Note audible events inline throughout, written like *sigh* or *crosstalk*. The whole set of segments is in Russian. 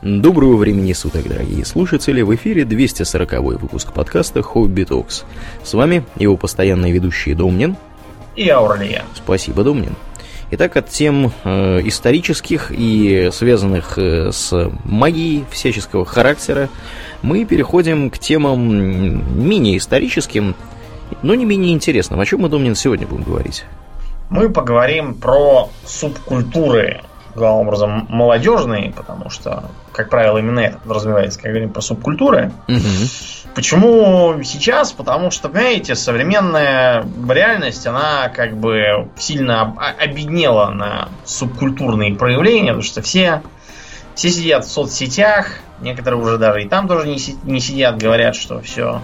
Доброго времени суток, дорогие слушатели! В эфире 240 выпуск подкаста «Хобби Токс». С вами его постоянные ведущие Домнин и Аурлия. Спасибо, Домнин. Итак, от тем э, исторических и связанных э, с магией всяческого характера мы переходим к темам менее историческим, но не менее интересным. О чем мы, Домнин, сегодня будем говорить? Мы поговорим про субкультуры главным образом молодежные, потому что, как правило, именно это подразумевается, когда говорим про субкультуры. Угу. Почему сейчас? Потому что, понимаете, современная реальность, она как бы сильно обеднела на субкультурные проявления, потому что все, все сидят в соцсетях, некоторые уже даже и там тоже не, не сидят, говорят, что все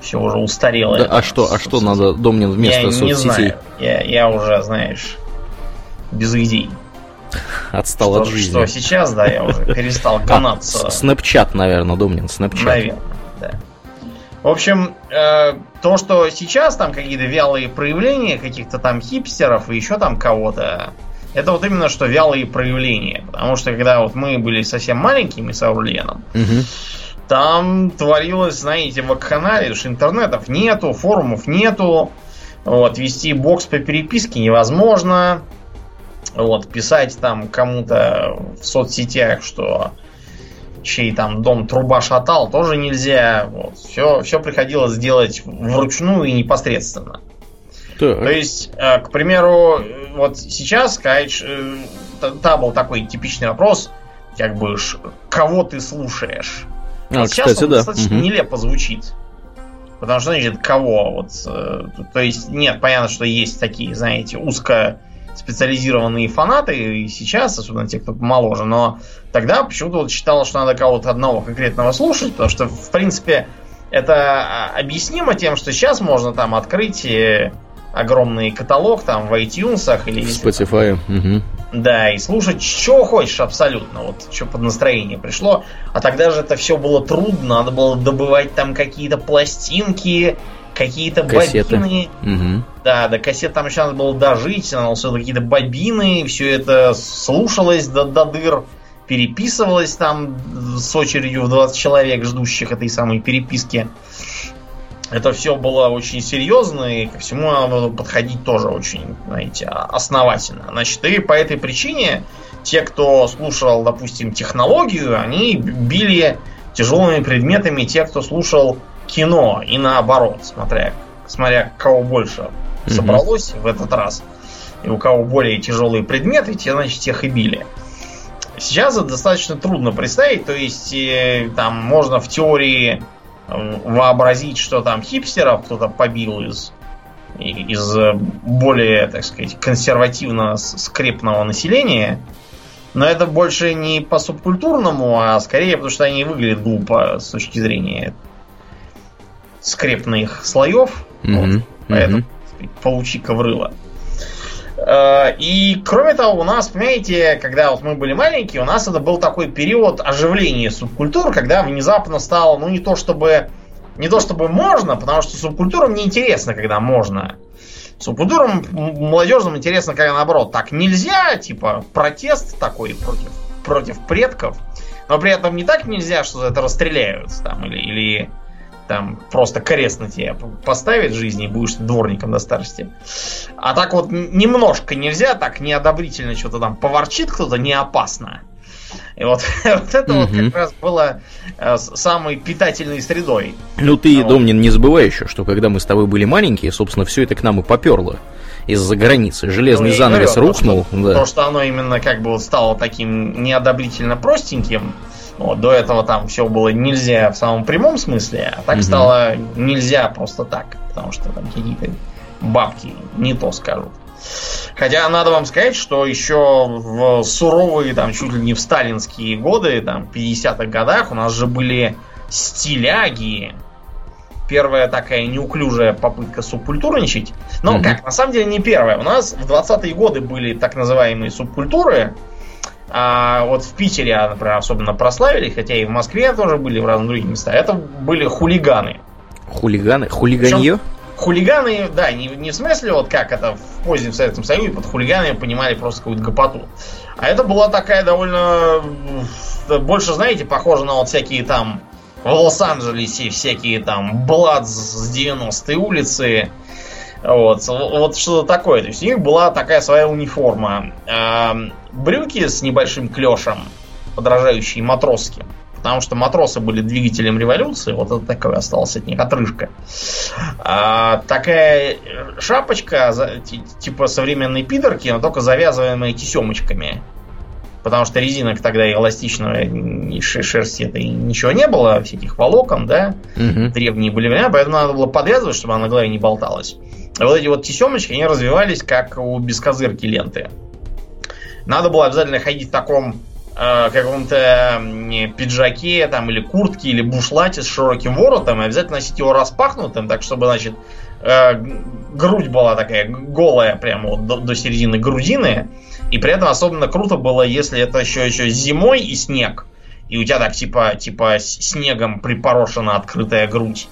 все уже устарело. Да, а что, а что надо Домнин вместо я соцсетей? Не знаю. Я, я уже, знаешь, без идей. Отстал что, от жизни. Что сейчас, да, я уже перестал гонаться. А, снэпчат, наверное, Домнин, снэпчат. Наверное, да. В общем, э, то, что сейчас там какие-то вялые проявления каких-то там хипстеров и еще там кого-то, это вот именно что вялые проявления. Потому что когда вот мы были совсем маленькими с Аурленом, угу. там творилось, знаете, в канале, что интернетов нету, форумов нету, вот, вести бокс по переписке невозможно. Вот, писать там кому-то в соцсетях, что чей там дом труба шатал, тоже нельзя. Вот. Все, все приходилось делать вручную и непосредственно. Так. То есть, э, к примеру, вот сейчас сказать, э, та был такой типичный вопрос, как бы, кого ты слушаешь? А, сейчас кстати, он да. достаточно угу. нелепо звучит. Потому что, значит, кого? Вот, э, то есть, нет, понятно, что есть такие, знаете, узко специализированные фанаты, и сейчас, особенно те, кто помоложе, но тогда почему-то вот считалось, что надо кого-то одного конкретного слушать, потому что, в принципе, это а, объяснимо тем, что сейчас можно там открыть э, огромный каталог там в iTunes или... В Spotify. Угу. Да, и слушать, что хочешь абсолютно, вот что под настроение пришло. А тогда же это все было трудно, надо было добывать там какие-то пластинки, какие-то бобины. Угу. Да, до кассет там еще надо было дожить, надо было какие-то бобины, все это слушалось до, до дыр, переписывалось там с очередью в 20 человек, ждущих этой самой переписки. Это все было очень серьезно, и ко всему надо было подходить тоже очень, знаете, основательно. Значит, и по этой причине те, кто слушал, допустим, технологию, они били тяжелыми предметами те, кто слушал кино и наоборот, смотря, смотря кого больше собралось mm-hmm. в этот раз. И у кого более тяжелые предметы, те, значит, тех и били. Сейчас это достаточно трудно представить, то есть э, там можно в теории э, вообразить, что там хипстеров кто-то побил из, из более, так сказать, консервативно скрепного населения. Но это больше не по субкультурному, а скорее потому, что они выглядят глупо с точки зрения скрепных слоев. Mm-hmm. Вот, поэтому mm-hmm. получи коврыло. Э, и кроме того, у нас, понимаете, когда вот мы были маленькие, у нас это был такой период оживления субкультур, когда внезапно стало, ну не то чтобы не то чтобы можно, потому что субкультурам неинтересно, когда можно. Субкультурам молодежным интересно, когда наоборот так нельзя, типа протест такой против, против предков, но при этом не так нельзя, что это расстреляют там или, или там просто крест на тебя поставит в жизни и будешь дворником до старости. А так вот немножко нельзя, так неодобрительно что-то там поворчит кто-то, не опасно. И вот, *laughs* вот это угу. вот как раз было э, самой питательной средой. Ну ты, вот. Домнин, не забывай еще, что когда мы с тобой были маленькие, собственно, все это к нам и поперло из-за границы. Железный ну, занавес говорю, рухнул. То что, да. то, что оно именно как бы вот стало таким неодобрительно простеньким, вот, до этого там все было нельзя в самом прямом смысле, а так угу. стало нельзя просто так, потому что там какие-то бабки не то скажут. Хотя надо вам сказать, что еще в суровые, там, чуть ли не в сталинские годы, там, 50-х годах у нас же были стиляги. Первая такая неуклюжая попытка субкультурничать. Но mm как, на самом деле не первая. У нас в 20-е годы были так называемые субкультуры, а вот в Питере, например, особенно прославили, хотя и в Москве тоже были в разных других местах, это были хулиганы. Хулиганы? Хулиганье? хулиганы, да, не, не в смысле вот как это в позднем Советском Союзе, под хулиганами понимали просто какую-то гопоту. А это была такая довольно больше, знаете, похоже на вот всякие там в Лос-Анджелесе всякие там Блад с 90-й улицы. Вот, вот что-то такое. То есть у них была такая своя униформа. Брюки с небольшим клешем, подражающие матросским. Потому что матросы были двигателем революции. Вот это такое осталось от них отрыжка. А, такая шапочка, типа современной пидорки, но только завязываемая тесемочками. Потому что резинок тогда эластичного шерсти это ничего не было, всяких волокон, да, угу. древние были времена, поэтому надо было подвязывать, чтобы она на голове не болталась. А вот эти вот тесемочки, они развивались как у бескозырки ленты. Надо было обязательно ходить в таком э, каком-то пиджаке там, или куртке, или бушлате с широким воротом, и обязательно носить его распахнутым, так чтобы, значит, э, грудь была такая голая прямо вот до, до середины грудины, и при этом особенно круто было, если это еще, еще зимой и снег, и у тебя так типа, типа снегом припорошена открытая грудь.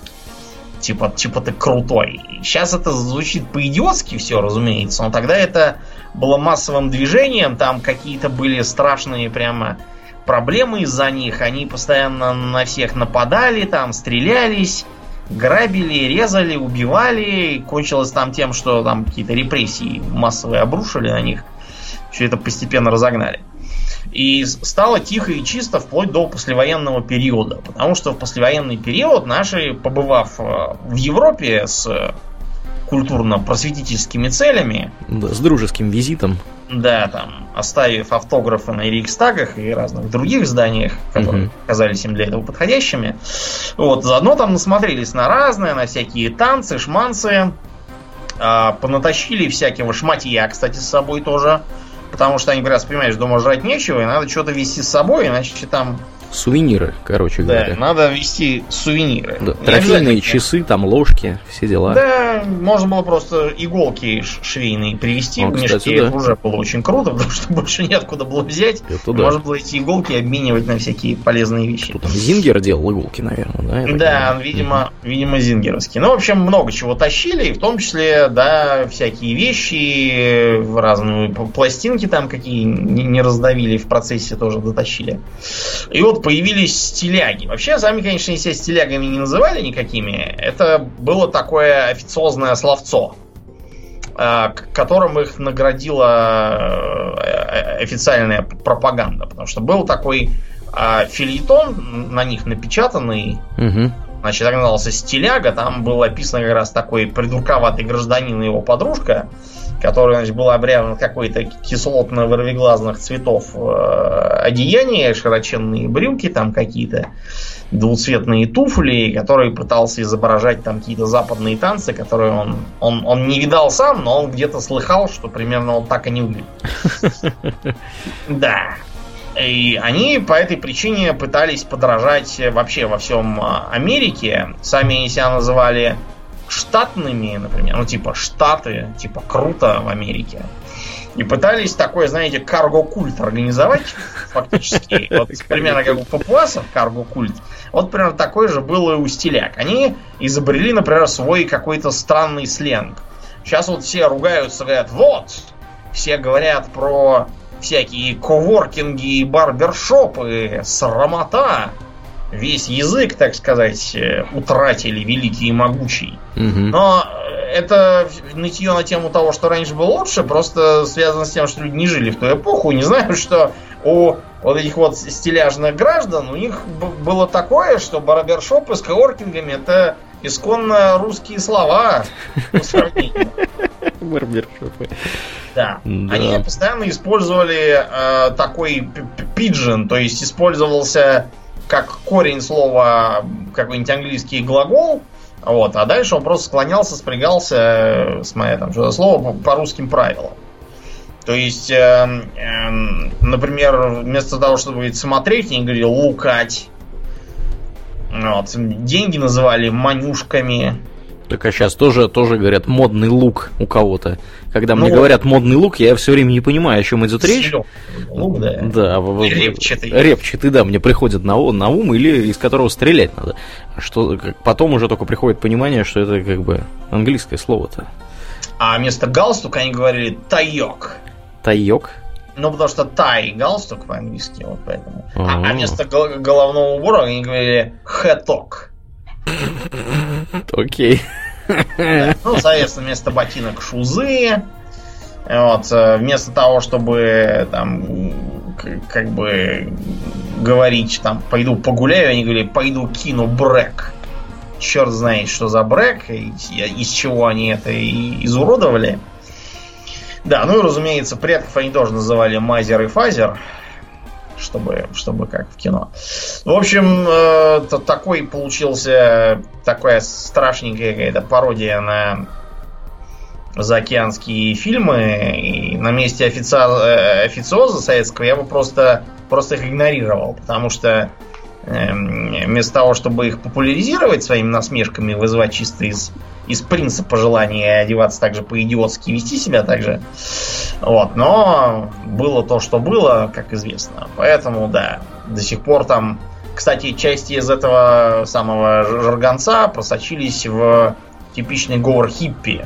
Типа, типа ты крутой. Сейчас это звучит по-идиотски все, разумеется, но тогда это было массовым движением, там какие-то были страшные прямо проблемы из-за них, они постоянно на всех нападали, там стрелялись, грабили, резали, убивали, кончилось там тем, что там какие-то репрессии массовые обрушили на них, все это постепенно разогнали. И стало тихо и чисто вплоть до послевоенного периода. Потому что в послевоенный период наши, побывав э, в Европе с культурно-просветительскими целями. Да, с дружеским визитом. Да, там, оставив автографы на Рейхстагах и разных других зданиях, которые угу. казались им для этого подходящими. Вот, заодно там насмотрелись на разное, на всякие танцы, шманцы. А, понатащили всякого шматья, кстати, с собой тоже. Потому что они как раз, понимаешь, дома жрать нечего, и надо что-то вести с собой, иначе там Сувениры, короче да, говоря. надо вести сувениры. Да, трофейные часы, там ложки, все дела. Да, можно было просто иголки швейные привезти О, в мешке. Кстати, да. Уже было очень круто, *laughs* потому что больше неоткуда было взять. Это да. Можно было эти иголки обменивать на всякие полезные вещи. Тут там Зингер делал иголки, наверное, да? Да, видимо, угу. видимо, зингеровские. Ну, в общем, много чего тащили, в том числе, да, всякие вещи, разные пластинки там какие не раздавили в процессе тоже дотащили. И вот появились стиляги. Вообще, сами, конечно, себя стилягами не называли никакими. Это было такое официозное словцо, э, которым их наградила э, официальная пропаганда. Потому что был такой э, фильетон на них напечатанный. Угу. Значит, так назывался «Стиляга». Там был описан как раз такой придурковатый гражданин и его подружка который значит, был обряжен какой-то кислотно-вырвиглазных цветов э, одеяние, широченные брюки там какие-то, двуцветные туфли, который пытался изображать там какие-то западные танцы, которые он, он, он не видал сам, но он где-то слыхал, что примерно вот так они выглядят. *laughs* Да. И они по этой причине пытались подражать вообще во всем а, Америке. Сами себя называли штатными, например, ну типа штаты, типа круто в Америке. И пытались такой, знаете, карго-культ организовать, фактически. *laughs* Вот примерно как у папуасов карго-культ. Вот примерно такой же был и у стиляк. Они изобрели, например, свой какой-то странный сленг. Сейчас вот все ругаются, говорят, вот, все говорят про всякие коворкинги и барбершопы, срамота весь язык, так сказать, э, утратили великий и могучий. Угу. Но это нытье на тему того, что раньше было лучше, просто связано с тем, что люди не жили в ту эпоху, не знают, *laughs* что у вот этих вот стиляжных граждан у них было такое, что барбершопы с коворкингами это исконно русские слова по сравнению. *laughs* Барбершопы. Да. да. Они постоянно использовали э, такой пиджин, то есть использовался как корень слова какой-нибудь английский глагол, вот, а дальше он просто склонялся, спрягался, э, с моей там что-то слово по, по русским правилам. То есть, э, э, например, вместо того, чтобы говорить смотреть, они говорили лукать. Вот. Деньги называли манюшками. Так а сейчас тоже, тоже говорят модный лук у кого-то. Когда ну, мне говорят модный лук, я все время не понимаю, о чем идет речь. Лук, да. Да, репчатый. Репчатый, да, мне приходит на, на ум, или из которого стрелять надо. Что, потом уже только приходит понимание, что это как бы английское слово-то. А вместо галстука они говорили тайок. Тайок? Ну, потому что тай галстук по-английски, вот поэтому. А, а вместо гол- головного убора они говорили хэток. Окей. Ну, соответственно, вместо ботинок шузы. Вот, э, вместо того, чтобы там как бы говорить там пойду погуляю, они говорили пойду кину break. Черт знает, что за break, и из чего они это изуродовали. Да, ну и разумеется, предков они тоже называли mother и father, чтобы, чтобы как в кино. В общем, э, такой получился такая страшненькая какая-то пародия на заокеанские фильмы. И на месте официал, э, официоза советского я бы просто, просто их игнорировал, потому что вместо того, чтобы их популяризировать своими насмешками, вызывать чисто из, из принципа желания одеваться так же по-идиотски, вести себя так же. Вот, но было то, что было, как известно. Поэтому, да, до сих пор там... Кстати, части из этого самого жаргонца просочились в типичный говор хиппи,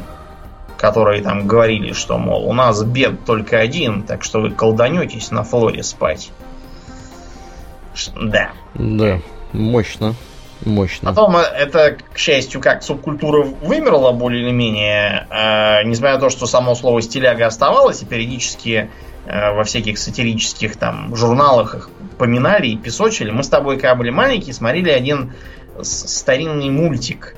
которые там говорили, что, мол, у нас бед только один, так что вы колданетесь на флоре спать. Да. Да, мощно. Мощно. Потом э, это, к счастью, как субкультура вымерла более или менее, э, несмотря на то, что само слово стиляга оставалось, и периодически э, во всяких сатирических там журналах их поминали и песочили. Мы с тобой, когда были маленькие, смотрели один старинный мультик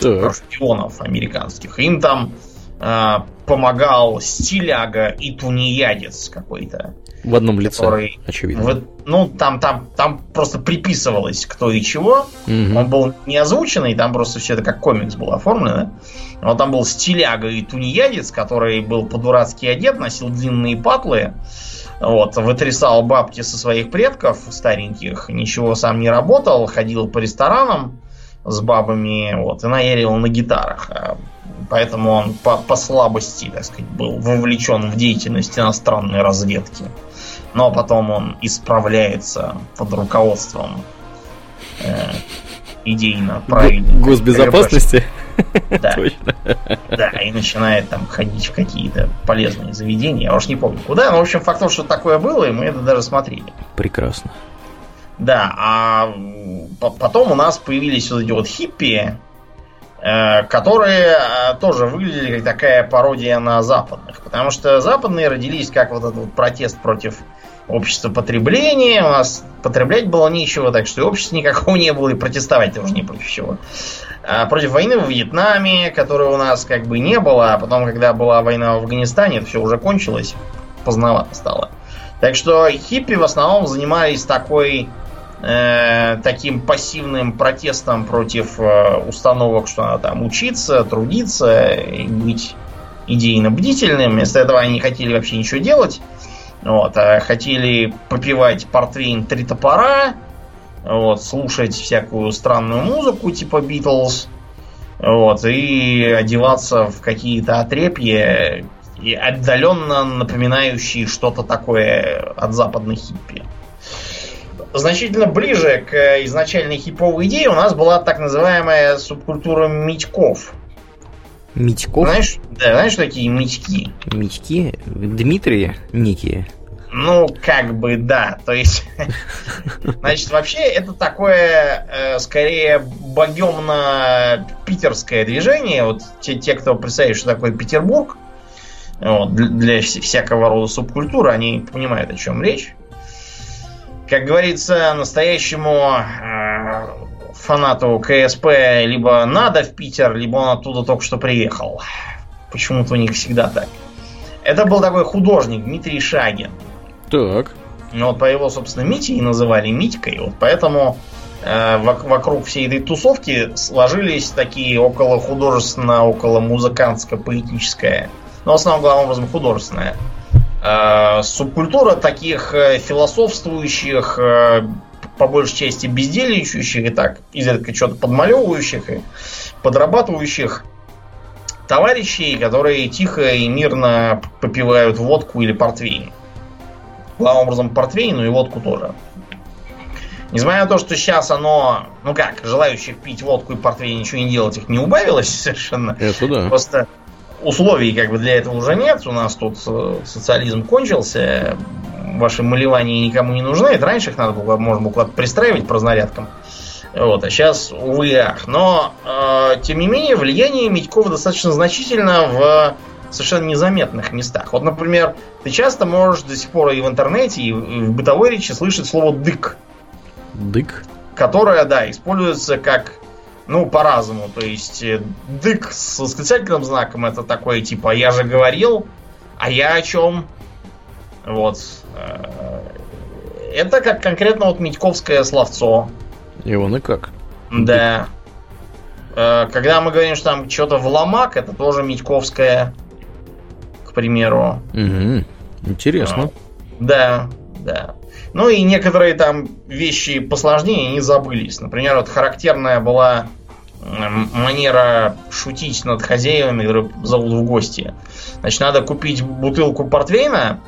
про шпионов американских. Им там э, помогал стиляга и тунеядец какой-то. В одном лице, который очевидно. Вот, ну, там, там, там просто приписывалось кто и чего. Мгм. Он был не озвученный, там просто все это как комикс было оформлено. Вот там был стиляга и тунеядец, который был по-дурацки одет, носил длинные патлы. Вот, вытрясал бабки со своих предков стареньких, ничего сам не работал, ходил по ресторанам с бабами, вот, и наерил на гитарах. А Поэтому он по, по слабости, так сказать, был вовлечен в деятельность иностранной разведки. Но потом он исправляется под руководством э, идейно правильно. Го- Госбезопасности? Да, *laughs* Точно. да, и начинает там ходить в какие-то полезные заведения. Я уж не помню куда. Но, в общем, факт то, что такое было, и мы это даже смотрели. Прекрасно. Да, а потом у нас появились вот эти вот хиппи, которые э, тоже выглядели как такая пародия на западных. Потому что западные родились как вот этот вот протест против общества потребления. У нас потреблять было нечего, так что и общества никакого не было, и протестовать тоже не против чего. А против войны во Вьетнаме, которой у нас как бы не было, а потом, когда была война в Афганистане, это все уже кончилось, поздновато стало. Так что хиппи в основном занимались такой э, таким пассивным протестом против э, установок, что надо там учиться, трудиться, быть идейно бдительным. Вместо этого они не хотели вообще ничего делать. Вот, а хотели попивать портвейн три топора, вот, слушать всякую странную музыку типа Битлз, вот, и одеваться в какие-то отрепья, и отдаленно напоминающие что-то такое от западных хиппи. Значительно ближе к изначальной хиповой идее у нас была так называемая субкультура митьков. Митьков? Знаешь, да, знаешь, что такие митьки? Митьки? Дмитрии некие. Ну, как бы да. То есть, *laughs* значит, вообще это такое, э, скорее, богемно-питерское движение. Вот те, те, кто представляет, что такое Петербург, вот, для, для вс- всякого рода субкультуры, они понимают, о чем речь. Как говорится, настоящему э, фанату КСП либо надо в Питер, либо он оттуда только что приехал. Почему-то у них всегда так. Это был такой художник Дмитрий Шагин. Так. Ну, вот по его, собственно, Мите и называли Митькой. Вот поэтому э, вок- вокруг всей этой тусовки сложились такие около художественно, около музыкантско-поэтическая, но в основном, главным образом, художественная э, субкультура таких э, философствующих, э, по большей части бездельничающих и так, изредка что-то подмалевывающих и подрабатывающих товарищей, которые тихо и мирно попивают водку или портвейн. Главным образом портвейн, ну и водку тоже. Несмотря на то, что сейчас оно, ну как, желающих пить водку и портвейн ничего не делать их не убавилось *laughs* совершенно. Это да. Просто условий как бы для этого уже нет. У нас тут э, социализм кончился, ваши малевания никому не нужны. Это раньше их надо было, можно было куда-то пристраивать разнарядкам. Вот, а сейчас, увы ах. Но, э, тем не менее, влияние Митькова достаточно значительно в совершенно незаметных местах. Вот, например, ты часто можешь до сих пор и в интернете, и в бытовой речи слышать слово «дык». Дык? Которое, да, используется как, ну, по-разному. То есть, э, дык с восклицательным знаком это такое, типа, я же говорил, а я о чем? Вот. Э, это как конкретно вот Митьковское словцо. И он и как? Да. Э, когда мы говорим, что там что-то в ломак, это тоже Митьковское примеру. Угу. Интересно. А, да, да. Ну и некоторые там вещи посложнее не забылись. Например, вот характерная была манера шутить над хозяевами, которые зовут в гости. Значит, надо купить бутылку портвейна,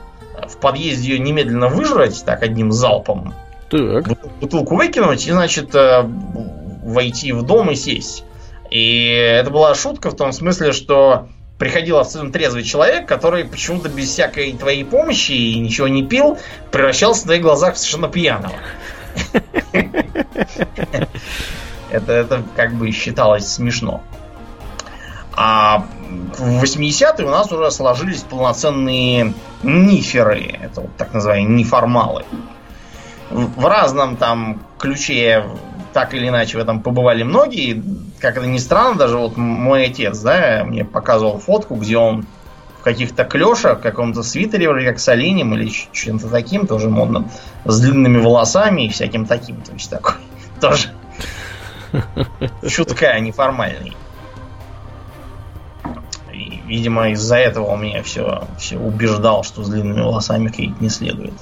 в подъезде ее немедленно выжрать, так, одним залпом. Так. Бутылку выкинуть и, значит, э, войти в дом и сесть. И это была шутка в том смысле, что приходил абсолютно трезвый человек, который почему-то без всякой твоей помощи и ничего не пил, превращался в твоих глазах в совершенно пьяного. *laughs* Это, это как бы считалось смешно. А в 80-е у нас уже сложились полноценные ниферы. Это вот так называемые неформалы. В разном там ключе так или иначе в этом побывали многие. Как это ни странно, даже вот мой отец, да, мне показывал фотку, где он в каких-то клешах, в каком-то свитере, вроде как с оленем или чем-то таким, тоже модным, с длинными волосами и всяким таким. То есть такой *laughs* тоже *laughs* чутка неформальный. И, видимо, из-за этого он меня все, все убеждал, что с длинными волосами ходить не следует.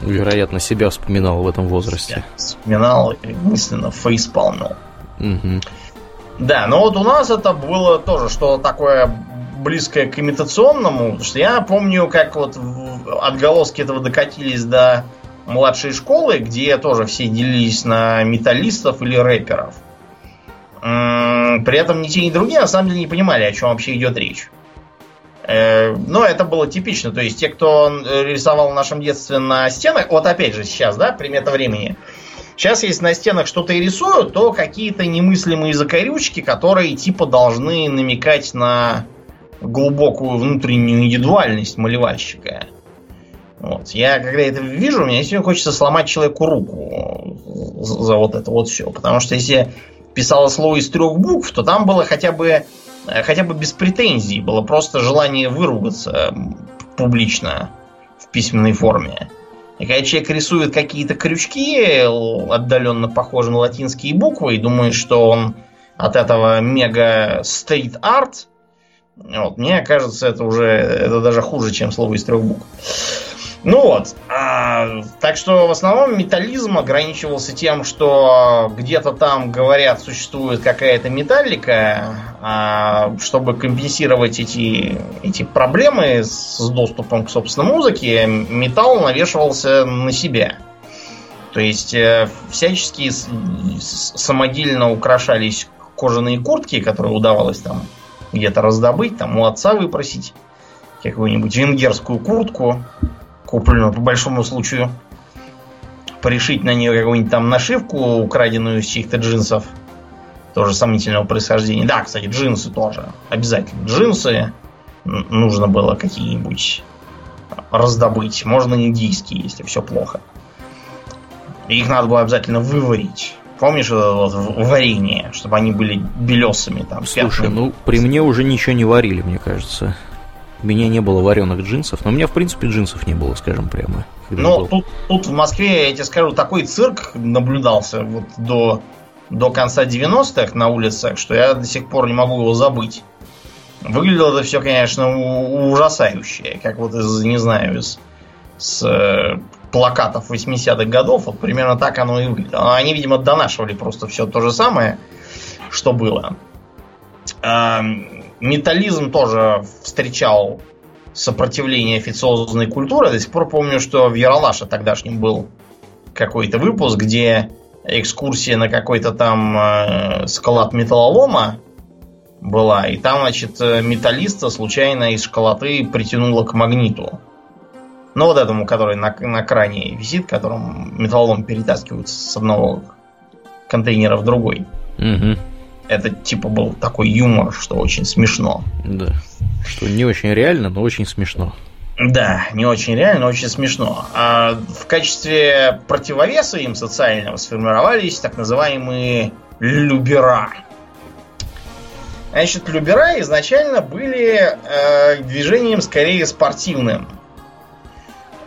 Вероятно, себя вспоминал в этом возрасте. вспоминал и мысленно фейспалмил. Угу. Да, но вот у нас это было тоже что-то такое близкое к имитационному, потому что я помню, как вот отголоски этого докатились до младшей школы, где тоже все делились на металлистов или рэперов. При этом ни те, ни другие на самом деле не понимали, о чем вообще идет речь. Э, но это было типично. То есть те, кто рисовал в нашем детстве на стенах, вот опять же сейчас, да, примета времени. Сейчас, если на стенах что-то и рисуют, то какие-то немыслимые закорючки, которые типа должны намекать на глубокую внутреннюю индивидуальность малевальщика. Вот. Я когда это вижу, мне сегодня хочется сломать человеку руку за вот это вот все. Потому что если писало слово из трех букв, то там было хотя бы Э, хотя бы без претензий, было просто желание выругаться публично в письменной форме. И когда человек рисует какие-то крючки, отдаленно похожие на латинские буквы, и думает, что он от этого мега стрит арт, вот, мне кажется, это уже это даже хуже, чем слово из трех букв. Ну вот. А, так что в основном металлизм ограничивался тем, что где-то там, говорят, существует какая-то металлика, а, чтобы компенсировать эти, эти проблемы с доступом к собственной музыке, металл навешивался на себя. То есть э, всячески самодельно украшались кожаные куртки, которые удавалось там где-то раздобыть, там у отца выпросить какую-нибудь венгерскую куртку, купленную по большому случаю. Пришить на нее какую-нибудь там нашивку, украденную из чьих-то джинсов. Тоже сомнительного происхождения. Да, кстати, джинсы тоже. Обязательно. Джинсы нужно было какие-нибудь раздобыть. Можно индийские, если все плохо. их надо было обязательно выварить. Помнишь это вот варенье, чтобы они были белесами там? Слушай, ну при мне уже ничего не варили, мне кажется. У меня не было вареных джинсов, но у меня, в принципе, джинсов не было, скажем прямо. Ну, тут, тут в Москве, я тебе скажу, такой цирк наблюдался вот до, до конца 90-х на улицах, что я до сих пор не могу его забыть. Выглядело это все, конечно, ужасающе. Как вот из, не знаю, из с э, плакатов 80-х годов, вот примерно так оно и выглядело. Они, видимо, донашивали просто все то же самое, что было металлизм тоже встречал сопротивление официозной культуры. До сих пор помню, что в Яралаше тогдашнем был какой-то выпуск, где экскурсия на какой-то там э, склад металлолома была. И там, значит, металлиста случайно из школоты притянуло к магниту. Ну, вот этому, который на, на кране висит, которым металлолом перетаскивают с одного контейнера в другой. Угу. Это типа был такой юмор, что очень смешно. Да. Что не очень реально, но очень смешно. Да, не очень реально, но очень смешно. А в качестве противовеса им социального сформировались так называемые любера. Значит, любера изначально были э, движением скорее спортивным.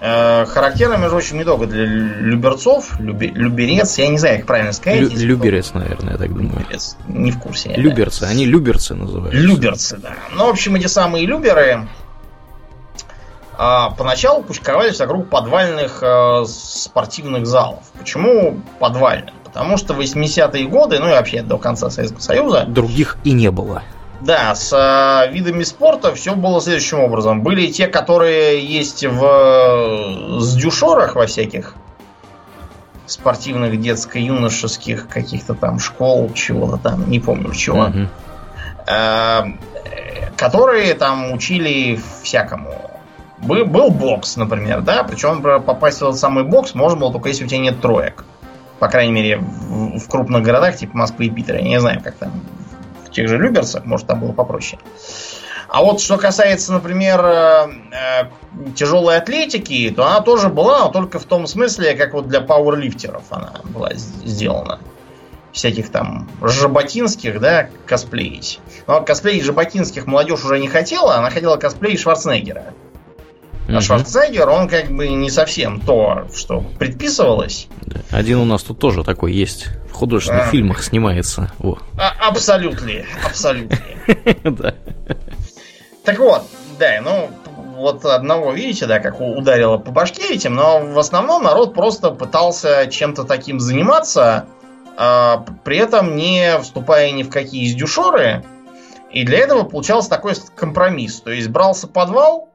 Э, характерно, между прочим, не только для люберцов, люби, люберец, я не знаю, как правильно сказать. Лю, люберец, наверное, я так думаю. Люберец, не в курсе. Люберцы, да. они люберцы называются. Люберцы, да. Ну, в общем, эти самые люберы а, поначалу кучковались вокруг подвальных э, спортивных залов. Почему подвальных? Потому что в 80-е годы, ну и вообще до конца Советского Союза... Других и не было. Да, с э, видами спорта все было следующим образом. Были те, которые есть в с дюшорах во всяких спортивных, детско-юношеских каких-то там школ, чего-то там, не помню чего. Угу. Э, которые там учили всякому. Был, был бокс, например, да, причем попасть в этот самый бокс можно было только если у тебя нет троек. По крайней мере, в, в крупных городах, типа Москвы и Питера. Я не знаю, как там тех же Люберцах, может, там было попроще. А вот что касается, например, э, э, тяжелой атлетики, то она тоже была, но только в том смысле, как вот для пауэрлифтеров она была сделана. Всяких там жаботинских, да, косплеить. Но косплеить жаботинских молодежь уже не хотела, она хотела косплеить Шварценеггера. А Шварценеггер, он как бы не совсем то, что предписывалось. Один у нас тут тоже такой есть. В художественных а. фильмах снимается. Во. А, абсолютно. Абсолютно. *laughs* Да. Так вот, да, ну, вот одного, видите, да, как ударило по башке этим, но в основном народ просто пытался чем-то таким заниматься, а, при этом не вступая ни в какие издюшоры. И для этого получался такой компромисс. То есть брался подвал,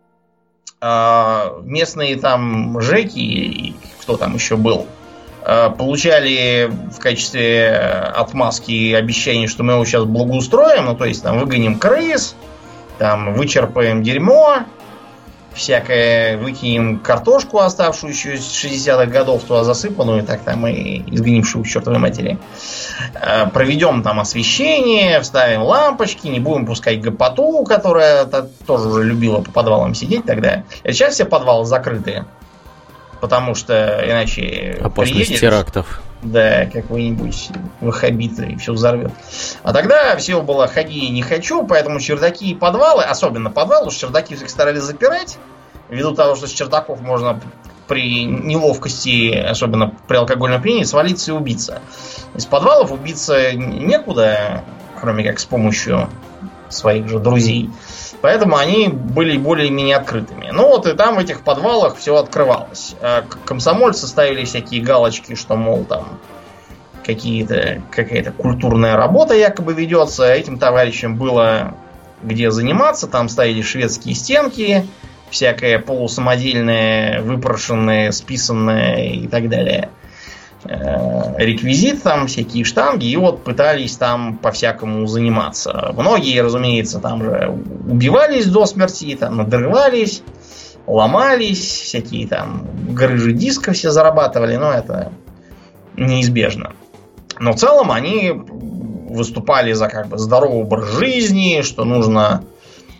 местные там Жеки, кто там еще был, а, получали в качестве отмазки обещание, что мы его сейчас благоустроим, ну то есть там выгоним крыс, там вычерпаем дерьмо, всякое, выкинем картошку, оставшуюся из 60-х годов, туда засыпанную, так там и изгнившую к чертовой матери. Э, проведем там освещение, вставим лампочки, не будем пускать гопоту, которая тоже уже любила по подвалам сидеть тогда. А сейчас все подвалы закрыты. Потому что иначе Опасность приедет, терактов. Да, какой-нибудь ваххабит и все взорвет. А тогда все было ходи не хочу, поэтому чердаки и подвалы, особенно подвалы, что чердаки всех старались запирать, ввиду того, что с чердаков можно при неловкости, особенно при алкогольном пьянении, свалиться и убиться. Из подвалов убиться некуда, кроме как с помощью своих же друзей. Поэтому они были более-менее открытыми. Ну вот и там в этих подвалах все открывалось. А комсомольцы ставили всякие галочки, что, мол, там какие-то, какая-то культурная работа якобы ведется. Этим товарищам было где заниматься. Там ставили шведские стенки, всякое полусамодельное, выпрошенное, списанное и так далее. Э, реквизит, там всякие штанги, и вот пытались там по-всякому заниматься. Многие, разумеется, там же убивались до смерти, там надрывались, ломались, всякие там грыжи диска все зарабатывали, но это неизбежно. Но в целом они выступали за как бы здоровый образ жизни, что нужно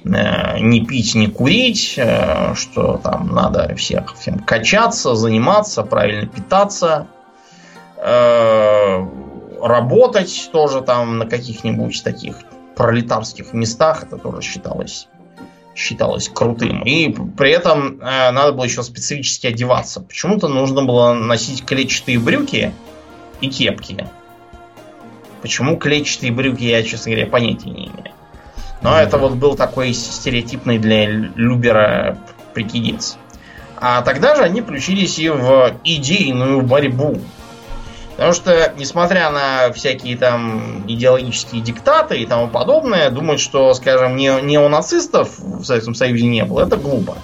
э, не пить, не курить, э, что там надо всех всем качаться, заниматься, правильно питаться, работать тоже там на каких-нибудь таких пролетарских местах, это тоже считалось считалось крутым. И при этом э, надо было еще специфически одеваться. Почему-то нужно было носить клетчатые брюки и кепки. Почему клетчатые брюки, я, честно говоря, понятия не имею. Но mm-hmm. это вот был такой стереотипный для Любера прикидец. А тогда же они включились и в идейную борьбу Потому что, несмотря на всякие там идеологические диктаты и тому подобное, думать, что, скажем, не, не у нацистов в Советском Союзе не было, это глупо.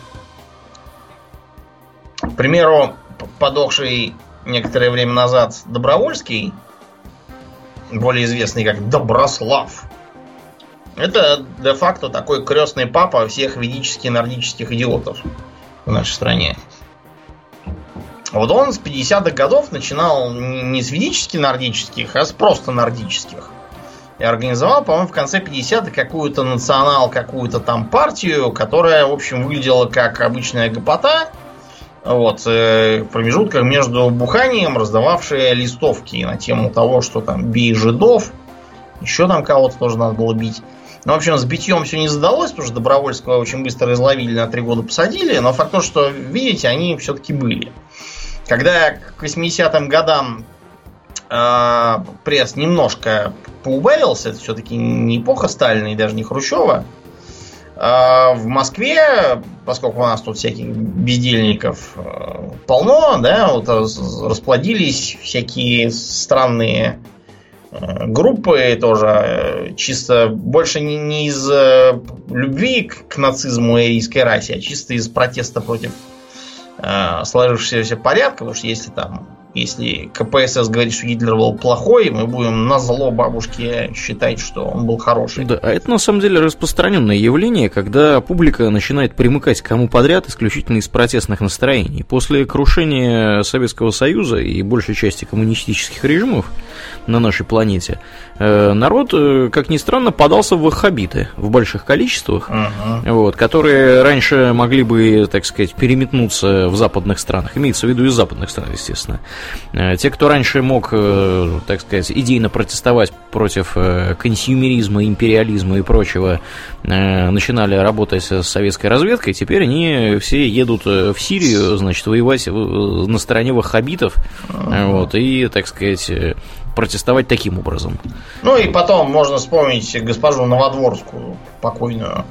К примеру, подохший некоторое время назад Добровольский, более известный как Доброслав, Это де-факто такой крестный папа всех ведических нордических идиотов в нашей стране. Вот он с 50-х годов начинал не с ведических нордических, а с просто нордических. И организовал, по-моему, в конце 50-х какую-то национал, какую-то там партию, которая, в общем, выглядела как обычная гопота. Вот, э, в промежутках между буханием раздававшие листовки на тему того, что там бей жидов, еще там кого-то тоже надо было бить. Ну, в общем, с битьем все не задалось, потому что Добровольского очень быстро изловили, на три года посадили. Но факт то, что, видите, они все-таки были. Когда к 80-м годам э, пресс немножко поубавился, это все-таки не эпоха Сталина и даже не Хрущева, э, в Москве, поскольку у нас тут всяких бездельников э, полно, да, вот расплодились всякие странные группы тоже э, чисто больше не, не из э, любви к, к нацизму и арийской расе, а чисто из протеста против э, сложившегося порядка, потому что если там если КПСС говорит, что Гитлер был плохой, мы будем на зло бабушке считать, что он был хороший. Да, а это на самом деле распространенное явление, когда публика начинает примыкать к кому подряд исключительно из протестных настроений. После крушения Советского Союза и большей части коммунистических режимов на нашей планете, народ, э, как ни странно, подался в ваххабиты в больших количествах, uh-huh. вот, которые раньше могли бы, так сказать, переметнуться в западных странах, имеется в виду из западных стран, естественно. Э, те, кто раньше мог, так сказать, идейно протестовать против консюмеризма, империализма и прочего, начинали работать с советской разведкой, теперь они все едут в Сирию, значит, воевать на стороне ваххабитов, uh-huh. вот, и, так сказать, протестовать таким образом. Ну и потом можно вспомнить госпожу Новодворскую, покойную.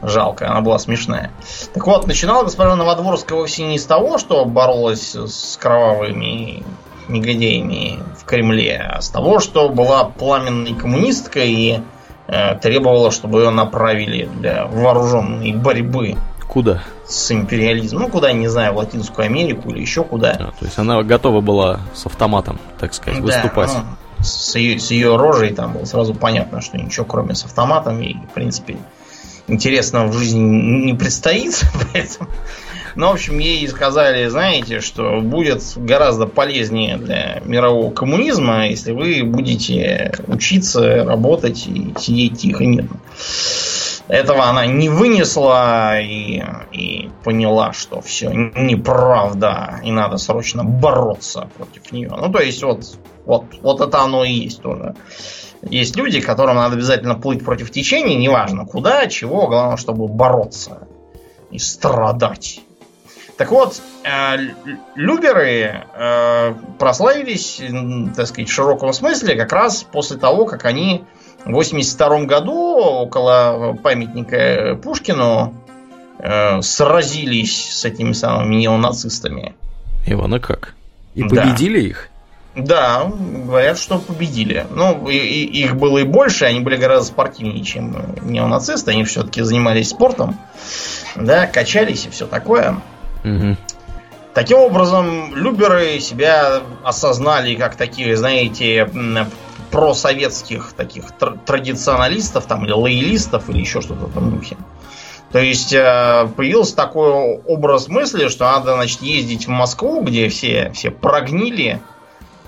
Жалко, она была смешная. Так вот, начинала госпожа Новодворская вовсе не с того, что боролась с кровавыми негодяями в Кремле, а с того, что была пламенной коммунисткой и э, требовала, чтобы ее направили для вооруженной борьбы. Куда? С империализмом. Ну, куда, не знаю, в Латинскую Америку или еще куда. А, то есть она готова была с автоматом, так сказать, выступать. Ну, с, ее, с ее рожей там было сразу понятно, что ничего кроме с автоматом ей, в принципе, интересного в жизни не предстоит. *laughs* Поэтому... Ну, в общем, ей сказали, знаете, что будет гораздо полезнее для мирового коммунизма, если вы будете учиться, работать и сидеть тихо мирно. Этого она не вынесла и, и поняла, что все неправда, и надо срочно бороться против нее. Ну, то есть, вот, вот, вот это оно и есть тоже. Есть люди, которым надо обязательно плыть против течения, неважно куда, чего, главное, чтобы бороться и страдать. Так вот, э, люберы э, прославились, так сказать, в широком смысле как раз после того, как они в 82 году около памятника Пушкину э, сразились с этими самыми неонацистами. Ивана как? И победили да. их? Да, говорят, что победили. Ну, и, и, их было и больше, они были гораздо спортивнее, чем неонацисты. Они все-таки занимались спортом, да, качались и все такое. Угу. Таким образом, люберы себя осознали как такие, знаете, просоветских таких традиционалистов там, или лоялистов, или еще что-то в этом духе. То есть э, появился такой образ мысли, что надо, значит, ездить в Москву, где все, все прогнили,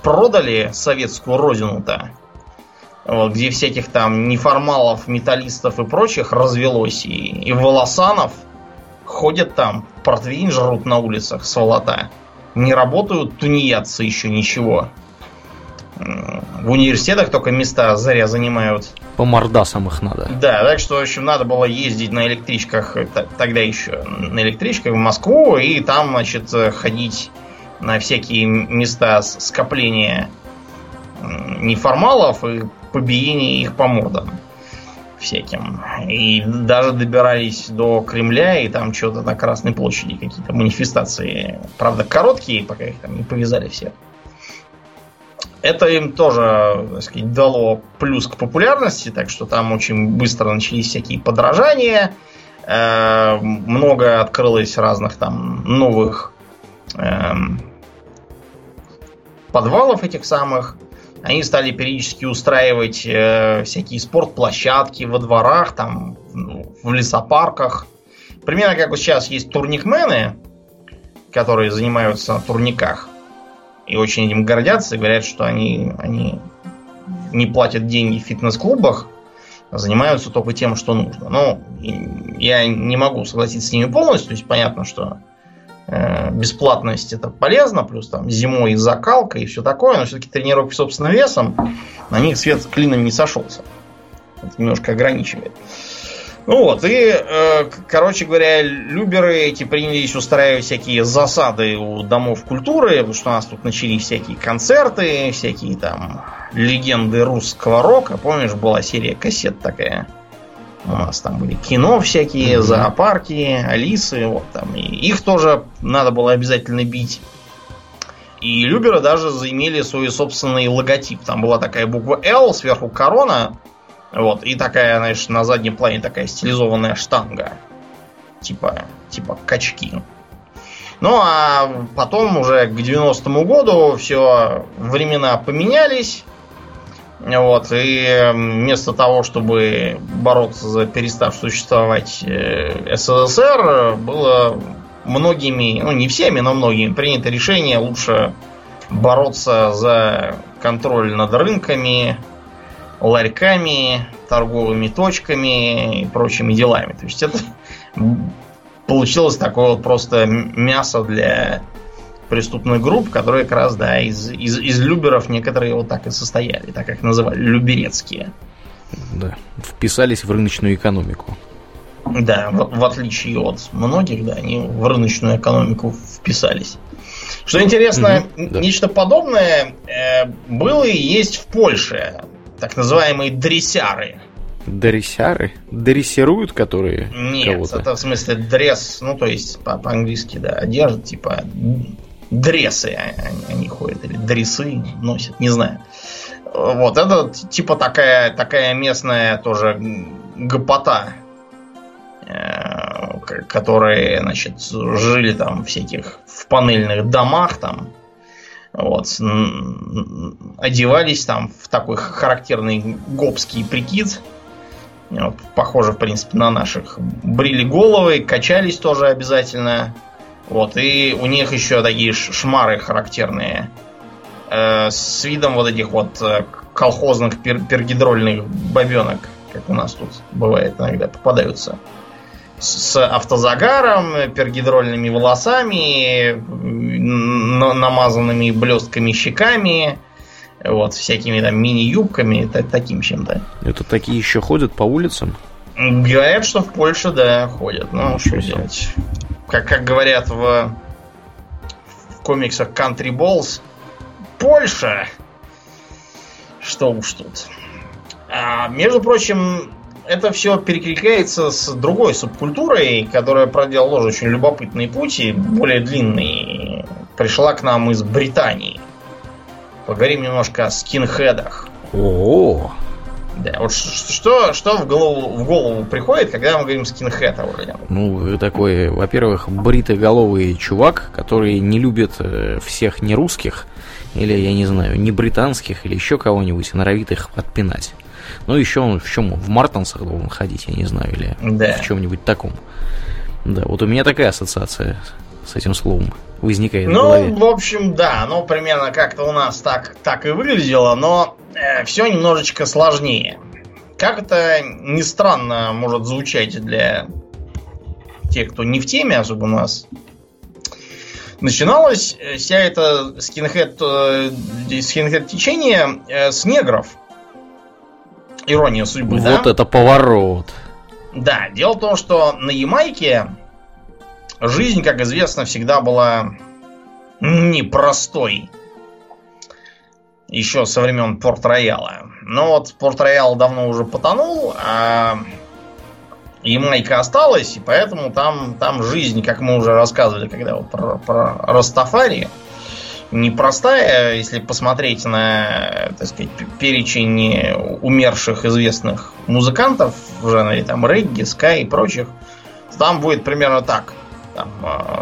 продали советскую родину-то, вот, где всяких там неформалов, металлистов и прочих развелось, и, и волосанов ходят там, портвейн жрут на улицах, сволота. Не работают тунеядцы еще ничего в университетах только места заря занимают. По мордасам их надо. Да, так что, в общем, надо было ездить на электричках, тогда еще на электричках в Москву, и там, значит, ходить на всякие места скопления неформалов и побиения их по мордам всяким. И даже добирались до Кремля, и там что-то на Красной площади какие-то манифестации. Правда, короткие, пока их там не повязали всех. Это им тоже, так сказать, дало плюс к популярности, так что там очень быстро начались всякие подражания. Э, много открылось разных там новых эм, подвалов этих самых. Они стали периодически устраивать э, всякие спортплощадки во дворах, там, ну, в лесопарках. Примерно как вот сейчас есть турникмены, которые занимаются на турниках. И очень этим гордятся и говорят, что они, они не платят деньги в фитнес-клубах, а занимаются только тем, что нужно. Но я не могу согласиться с ними полностью. То есть понятно, что э, бесплатность это полезно, плюс там зимой закалка и все такое, но все-таки тренировки собственным весом, на них свет клином не сошелся. Это немножко ограничивает. Ну вот, и, э, короче говоря, люберы эти принялись устраивать всякие засады у домов культуры, потому что у нас тут начались всякие концерты, всякие там легенды русского рока. Помнишь, была серия кассет такая? У нас там были кино всякие, mm-hmm. зоопарки, Алисы, вот там. И их тоже надо было обязательно бить. И Люберы даже заимели свой собственный логотип. Там была такая буква L, сверху корона, вот, и такая, знаешь, на заднем плане такая стилизованная штанга. Типа, типа качки. Ну, а потом уже к 90-му году все времена поменялись. Вот, и вместо того, чтобы бороться за перестав существовать э, СССР, было многими, ну не всеми, но многими принято решение лучше бороться за контроль над рынками, ларьками, торговыми точками и прочими делами. То есть это получилось такое вот просто мясо для преступных групп, которые как раз, да, из, из, из люберов некоторые вот так и состояли, так как называли, люберецкие. Да, вписались в рыночную экономику. Да, в, в отличие от многих, да, они в рыночную экономику вписались. Что интересно, угу, да. нечто подобное э, было и есть в Польше так называемые дрессяры. Дрессяры? Дрессируют, которые Нет, это в смысле дресс, ну то есть по- английски да, одежда, типа дрессы они, они ходят, или дресы носят, не знаю. Вот, это типа такая, такая местная тоже гопота, э, которые, значит, жили там всяких в панельных домах там, вот. Одевались там в такой характерный гопский прикид. Вот, похоже, в принципе, на наших. Брили головы, качались тоже обязательно. Вот, и у них еще такие шмары характерные. Э, с видом вот этих вот э, колхозных пер пергидрольных бабенок, как у нас тут бывает иногда попадаются с автозагаром, пергидрольными волосами, намазанными блестками щеками, вот, всякими там мини-юбками, таким чем-то. Это такие еще ходят по улицам? Говорят, что в Польше, да, ходят. Ну, что делать? Как, как говорят в, в комиксах Country Balls, Польша! Что уж тут. А, между прочим, это все перекликается с другой субкультурой, которая проделала тоже очень любопытный путь и более длинный. Пришла к нам из Британии. Поговорим немножко о скинхедах. О, да, вот что, что в, голову, в голову приходит, когда мы говорим скинхед, Аурлиан? Ну, такой, во-первых, бритоголовый чувак, который не любит э, всех не русских, или, я не знаю, не британских, или еще кого-нибудь, и норовит их отпинать. Ну, еще он в чем? В Мартансах должен ходить, я не знаю, или да. в чем-нибудь таком. Да, вот у меня такая ассоциация с этим словом возникает ну, в голове. в общем, да, ну, примерно как-то у нас так, так и выглядело, но э, все немножечко сложнее. Как это ни странно может звучать для тех, кто не в теме, особо у нас начиналась э, вся эта скинхед, э, скинхед течение э, с негров. Ирония судьбы, вот да? Вот это поворот. Да, дело в том, что на Ямайке жизнь, как известно, всегда была непростой. Еще со времен Порт-Рояла. Но вот Порт-Роял давно уже потонул, а Ямайка осталась, и поэтому там, там жизнь, как мы уже рассказывали, когда вот про, про Растафари, непростая, если посмотреть на, так сказать, перечень умерших известных музыкантов в жанре там регги, скай и прочих, там будет примерно так. Там,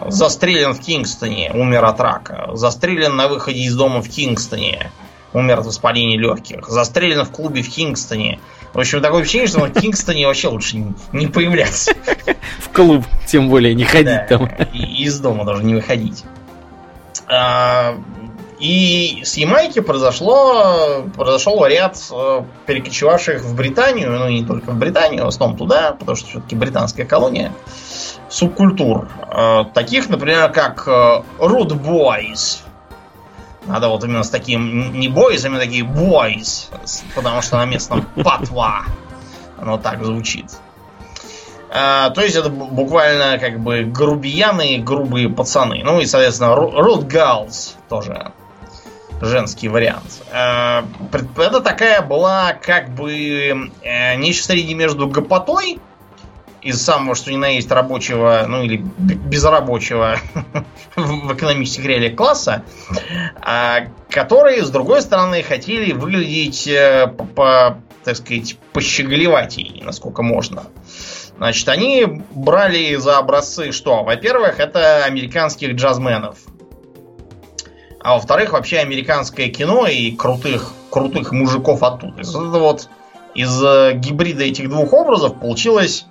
застрелен в Кингстоне, умер от рака. Застрелен на выходе из дома в Кингстоне, умер от воспаления легких. Застрелен в клубе в Кингстоне. В общем, такое ощущение, что в Кингстоне вообще лучше не появляться. *laughs* В клуб, тем более, не ходить там. И из дома даже не выходить. А, и с Ямайки произошло, произошел ряд э, перекочевавших в Британию, ну не только в Британию, в основном туда, потому что все-таки британская колония, субкультур. Э, таких, например, как Rude Boys. Надо вот именно с таким, не boys, а именно такие boys, потому что на местном патва. Оно так звучит. А, то есть это буквально как бы грубияны, грубые пацаны. Ну и, соответственно, Rude Girls тоже женский вариант. Э, это такая была как бы э, нечто среди между гопотой из самого, что ни на есть рабочего, ну или безрабочего *laughs* в экономических реалиях класса, а, которые, с другой стороны, хотели выглядеть э, так сказать, пощеголеватей, насколько можно. Значит, они брали за образцы что? Во-первых, это американских джазменов – а во-вторых, вообще американское кино и крутых, крутых мужиков оттуда. Это вот из э, гибрида этих двух образов получилось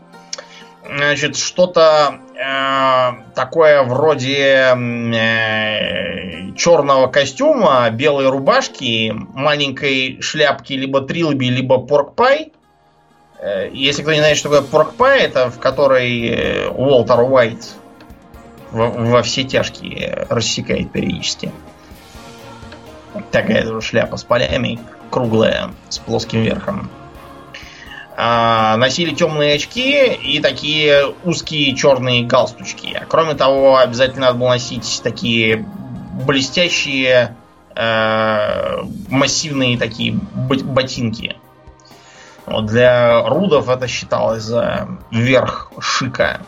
значит, что-то э, такое вроде э, черного костюма, белой рубашки, маленькой шляпки либо трилби, либо поркпай. Э, если кто не знает, что такое поркпай, это в которой э, Уолтер Уайт во, во все тяжкие рассекает периодически. Такая же шляпа с полями, круглая, с плоским верхом. А, носили темные очки и такие узкие черные галстучки. Кроме того, обязательно надо было носить такие блестящие, э, массивные такие ботинки. Для рудов это считалось за верх шика.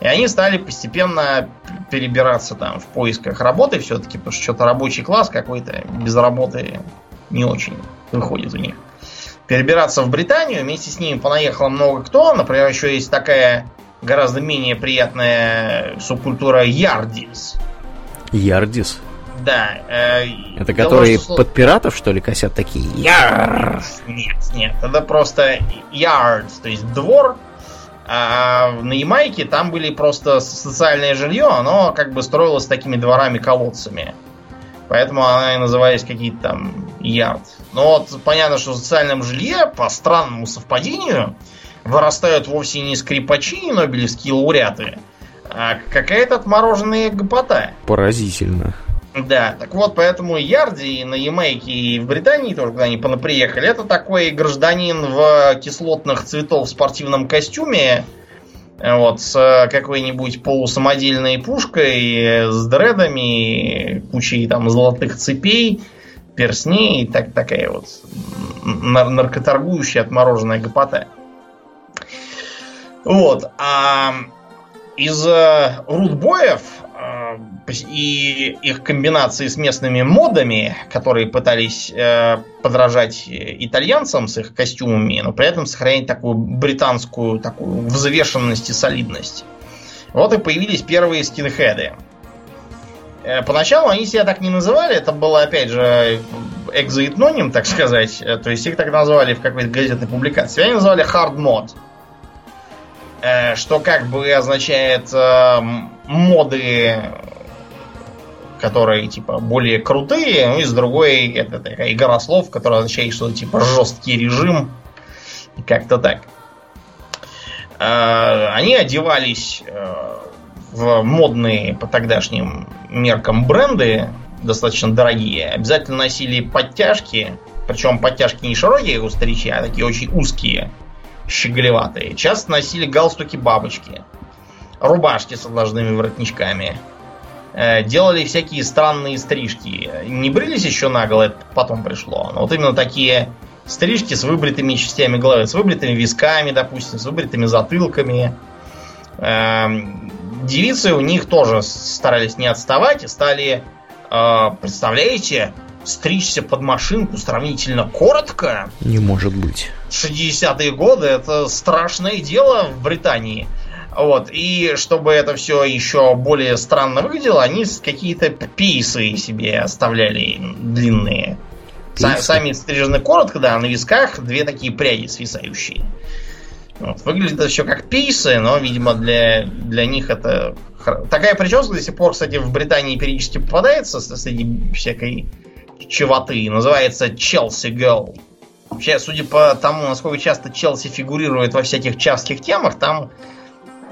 И они стали постепенно перебираться там в поисках работы все-таки, потому что что-то рабочий класс какой-то без работы не очень выходит у них. Перебираться в Британию, вместе с ними понаехало много кто. Например, еще есть такая гораздо менее приятная субкультура Ярдис. Ярдис? Да. Э, это которые что... под пиратов, что ли, косят такие? Яр! Нет, нет. Это просто ярд, то есть двор, а на Ямайке там были просто социальное жилье, оно как бы строилось такими дворами-колодцами. Поэтому она и назывались какие-то там ярд. Но вот понятно, что в социальном жилье, по странному совпадению, вырастают вовсе не скрипачи и нобелевские лауреаты, а какая-то отмороженная гопота. Поразительно. Да, так вот, поэтому Ярди на Ямайке и в Британии тоже, когда они приехали, это такой гражданин в кислотных цветов спортивном костюме, вот, с какой-нибудь полусамодельной пушкой, с дредами, кучей там золотых цепей, персней, так, такая вот нар- наркоторгующая отмороженная гопота. Вот, а из э, рудбоев э, и их комбинации с местными модами, которые пытались э, подражать итальянцам с их костюмами, но при этом сохранять такую британскую такую взвешенность и солидность. Вот и появились первые скинхеды. Э, поначалу они себя так не называли, это было, опять же, экзоэтноним, так сказать. Э, то есть их так назвали в какой-то газетной публикации. Они называли hard mod. Э, что как бы означает моды которые, типа, более крутые, ну и с другой это такая игра слов, которая означает, что типа жесткий режим. И как-то так. А, они одевались э, в модные по тогдашним меркам бренды, достаточно дорогие. Обязательно носили подтяжки, причем подтяжки не широкие у старичья, а такие очень узкие, щеголеватые. Часто носили галстуки бабочки, рубашки с отложными воротничками, Э, делали всякие странные стрижки. Не брились еще наголо, это потом пришло. Но вот именно такие стрижки с выбритыми частями головы, с выбритыми висками, допустим, с выбритыми затылками. Эм, девицы у них тоже старались не отставать и стали, э, представляете, стричься под машинку сравнительно коротко. Не может быть. 60-е годы это страшное дело в Британии. Вот. И чтобы это все еще более странно выглядело, они какие-то пейсы себе оставляли длинные. Са- сами стрижены коротко, да, а на висках две такие пряди свисающие. Вот. Выглядит это все как пейсы, но, видимо, для, для них это... Такая прическа до сих пор, кстати, в Британии периодически попадается среди всякой чевоты. Называется Челси Girl. Вообще, судя по тому, насколько часто Челси фигурирует во всяких чарских темах, там,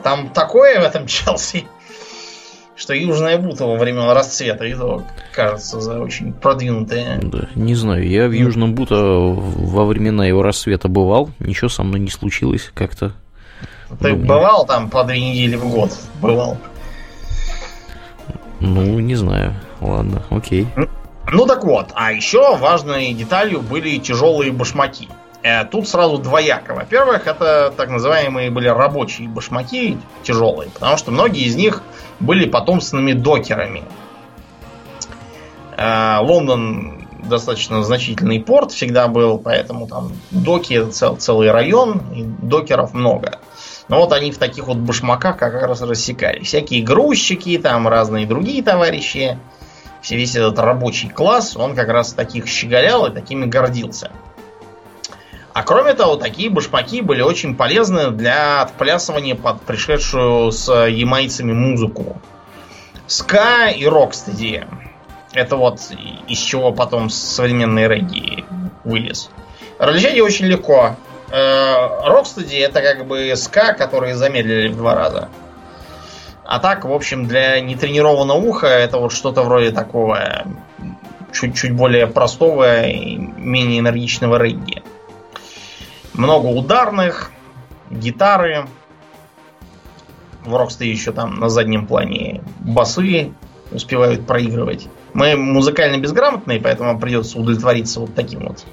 там такое в этом *laughs* Челси, что Южная Бута во времен расцвета и то кажется за очень продвинутое. Да, не знаю, я в Южном Бута во времена его рассвета бывал, ничего со мной не случилось как-то. Ты Думаю. бывал там по две недели в год? Бывал. Ну, не знаю. Ладно, окей. Ну так вот, а еще важной деталью были тяжелые башмаки. Э, тут сразу двояко. Во-первых, это так называемые были рабочие башмаки тяжелые, потому что многие из них были потомственными докерами. Э, Лондон достаточно значительный порт всегда был, поэтому там доки цел, целый район, и докеров много. Но вот они в таких вот башмаках как раз рассекали. Всякие грузчики, там разные другие товарищи все весь этот рабочий класс, он как раз таких щеголял и такими гордился. А кроме того, такие башмаки были очень полезны для отплясывания под пришедшую с ямайцами музыку. Ска и рокстеди. Это вот из чего потом современный регги вылез. Различать очень легко. Рокстеди это как бы ска, которые замедлили в два раза. А так, в общем, для нетренированного уха это вот что-то вроде такого чуть-чуть более простого и менее энергичного регги. Много ударных, гитары. В Роксте еще там на заднем плане басы успевают проигрывать. Мы музыкально безграмотные, поэтому придется удовлетвориться вот таким вот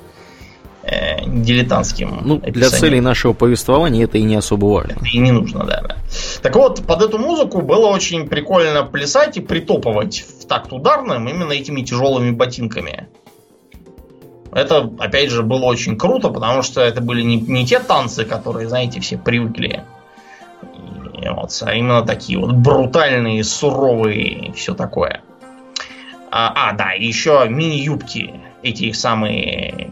э, дилетантским. Ну, описанием. для целей нашего повествования это и не особо важно. Это и не нужно, да, да. Так вот, под эту музыку было очень прикольно плясать и притопывать в такт ударным именно этими тяжелыми ботинками. Это, опять же, было очень круто, потому что это были не, не те танцы, которые, знаете, все привыкли. Вот, а именно такие вот брутальные, суровые и все такое. А, а да, еще мини-юбки. Эти самые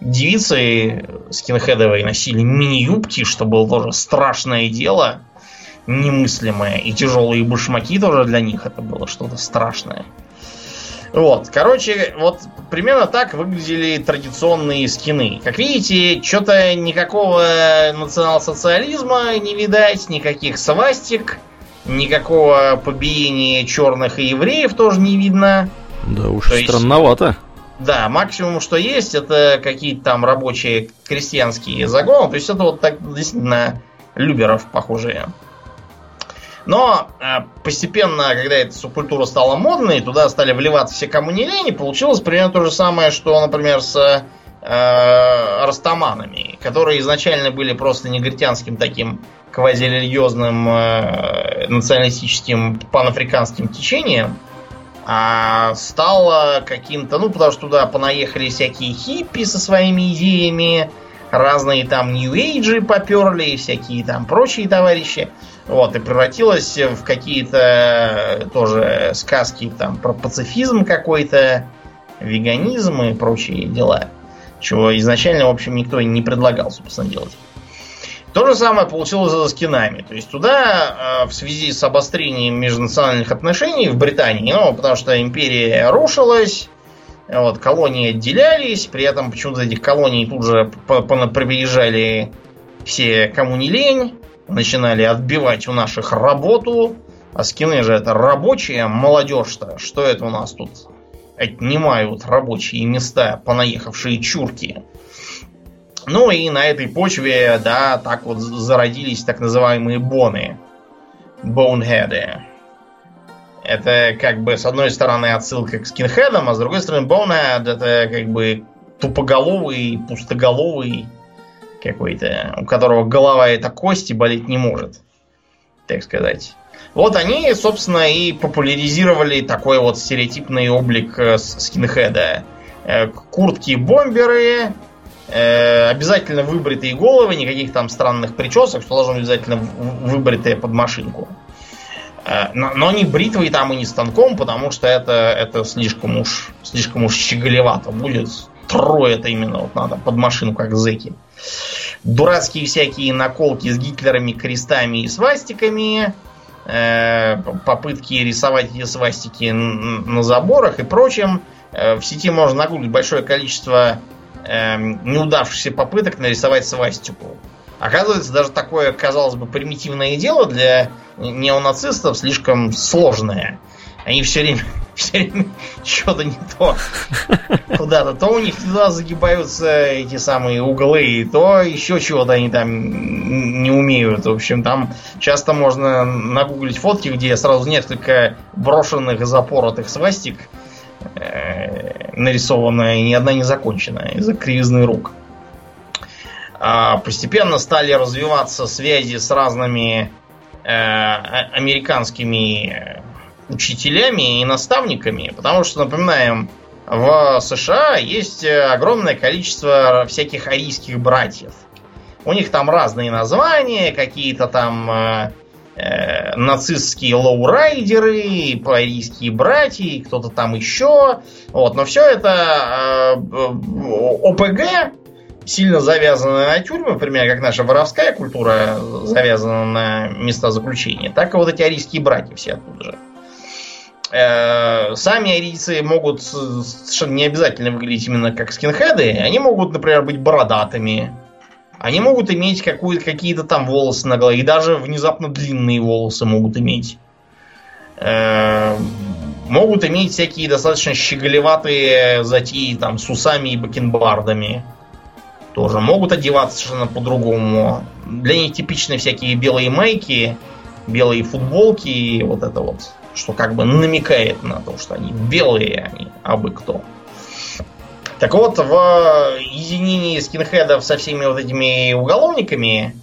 девицы скинхедовые носили мини-юбки, что было тоже страшное дело, немыслимое. И тяжелые башмаки тоже для них это было что-то страшное. Вот, короче, вот примерно так выглядели традиционные скины. Как видите, что-то никакого национал-социализма не видать, никаких свастик, никакого побиения черных и евреев тоже не видно. Да уж, То странновато. Есть, да, максимум, что есть, это какие-то там рабочие крестьянские загоны. То есть это вот так действительно люберов похожие. Но э, постепенно, когда эта субкультура стала модной, туда стали вливаться все кому не лень, и получилось примерно то же самое, что, например, с э, растаманами, которые изначально были просто негритянским таким квазирелигиозным э, националистическим панафриканским течением, а стало каким-то, ну, потому что туда понаехали всякие хиппи со своими идеями, разные там нью-эйджи поперли, всякие там прочие товарищи. Вот, и превратилось в какие-то тоже сказки там про пацифизм какой-то, веганизм и прочие дела. Чего изначально, в общем, никто не предлагал, собственно, делать. То же самое получилось за скинами. То есть туда э, в связи с обострением межнациональных отношений в Британии, ну, потому что империя рушилась, вот, колонии отделялись, при этом почему-то этих колоний тут же приезжали все, кому не лень, начинали отбивать у наших работу, а скины же это рабочие, молодежь-то, что это у нас тут отнимают рабочие места, понаехавшие чурки. Ну и на этой почве, да, так вот зародились так называемые боны. Боунхеды. Это как бы с одной стороны отсылка к скинхедам, а с другой стороны bonehead это как бы тупоголовый, пустоголовый какой-то, у которого голова это кости болеть не может, так сказать. Вот они, собственно, и популяризировали такой вот стереотипный облик э, скинхеда. Э, Куртки-бомберы, Э, обязательно выбритые головы, никаких там странных причесок, что должно быть обязательно выбритые под машинку. Э, но, не бритвой там и не станком, потому что это, это слишком уж слишком уж щеголевато будет. Трое это именно вот надо под машину, как зэки. Дурацкие всякие наколки с Гитлерами, крестами и свастиками. Э, попытки рисовать эти свастики на заборах и прочем. Э, в сети можно нагуглить большое количество э, неудавшихся попыток нарисовать свастику. Оказывается, даже такое, казалось бы, примитивное дело для неонацистов слишком сложное. Они все время, *laughs* все время что-то не то куда-то. То у них туда загибаются эти самые углы, то еще чего-то они там не умеют. В общем, там часто можно нагуглить фотки, где сразу несколько брошенных и запоротых свастик э, нарисовано, и ни одна не закончена из-за кривизны рук. А, постепенно стали развиваться связи с разными э, американскими учителями и наставниками, потому что, напоминаем, в США есть огромное количество всяких арийских братьев. У них там разные названия, какие-то там э, э, нацистские лоурайдеры, арийские братья, кто-то там еще. Вот, но все это э, ОПГ, сильно завязаны на тюрьмы, например, как наша воровская культура завязана на места заключения, так и вот эти арийские братья все оттуда же. Э, сами арийцы могут совершенно не обязательно выглядеть именно как скинхеды. Они могут, например, быть бородатыми. Они могут иметь какие-то там волосы на голове. И даже внезапно длинные волосы могут иметь. Э, могут иметь всякие достаточно щеголеватые затеи там с усами и бакенбардами тоже могут одеваться совершенно по-другому. Для них типичны всякие белые майки, белые футболки и вот это вот, что как бы намекает на то, что они белые, они абы кто. Так вот, в единении скинхедов со всеми вот этими уголовниками,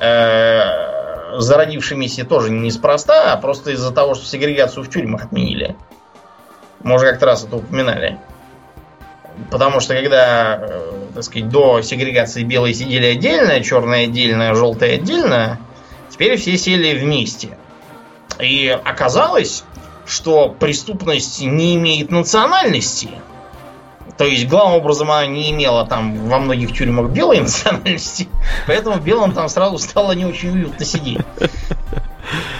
э, зародившимися тоже неспроста, а просто из-за того, что сегрегацию в тюрьмах отменили. Мы уже как-то раз это упоминали. Потому что когда, э, так сказать, до сегрегации белые сидели отдельно, черные отдельно, желтые отдельно, теперь все сели вместе. И оказалось, что преступность не имеет национальности. То есть, главным образом, она не имела там во многих тюрьмах белой *laughs* национальности, поэтому белым там сразу стало не очень уютно сидеть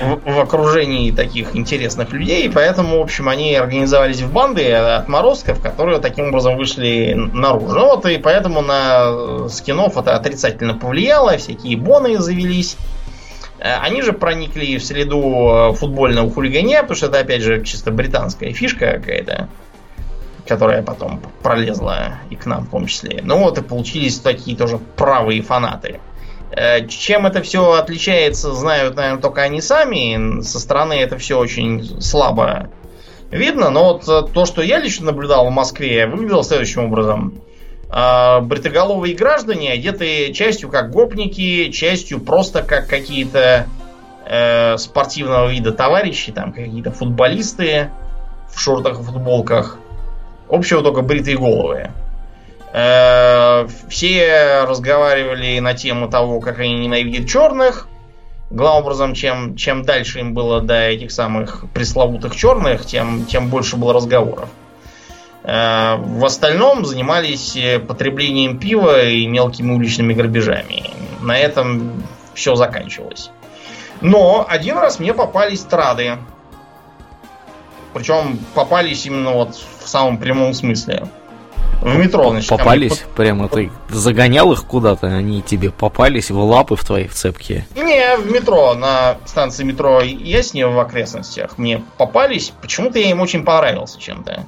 в, в окружении таких интересных людей, поэтому, в общем, они организовались в банды отморозков, которые таким образом вышли наружу. Ну вот и поэтому на скинов это отрицательно повлияло, всякие боны завелись. Э, они же проникли в среду футбольного хулиганья, потому что это, опять же, чисто британская фишка какая-то, которая потом пролезла и к нам в том числе. Ну вот и получились такие тоже правые фанаты. Э, чем это все отличается, знают, наверное, только они сами. Со стороны это все очень слабо видно. Но вот э, то, что я лично наблюдал в Москве, выглядело следующим образом. Э, бритоголовые граждане одеты частью как гопники, частью просто как какие-то э, спортивного вида товарищи, там какие-то футболисты в шортах и футболках. Общего только бритые головы. Э, все разговаривали на тему того, как они ненавидят черных. Главным образом, чем, чем дальше им было до этих самых пресловутых черных, тем, тем больше было разговоров. В остальном занимались потреблением пива и мелкими уличными грабежами. На этом все заканчивалось. Но один раз мне попались трады. Причем попались именно вот в самом прямом смысле. В метро, значит. Попались? Ко Прямо ты загонял их куда-то, они тебе попались в лапы в твои в цепкие? Не, в метро, на станции метро Ясне в окрестностях мне попались. Почему-то я им очень понравился чем-то.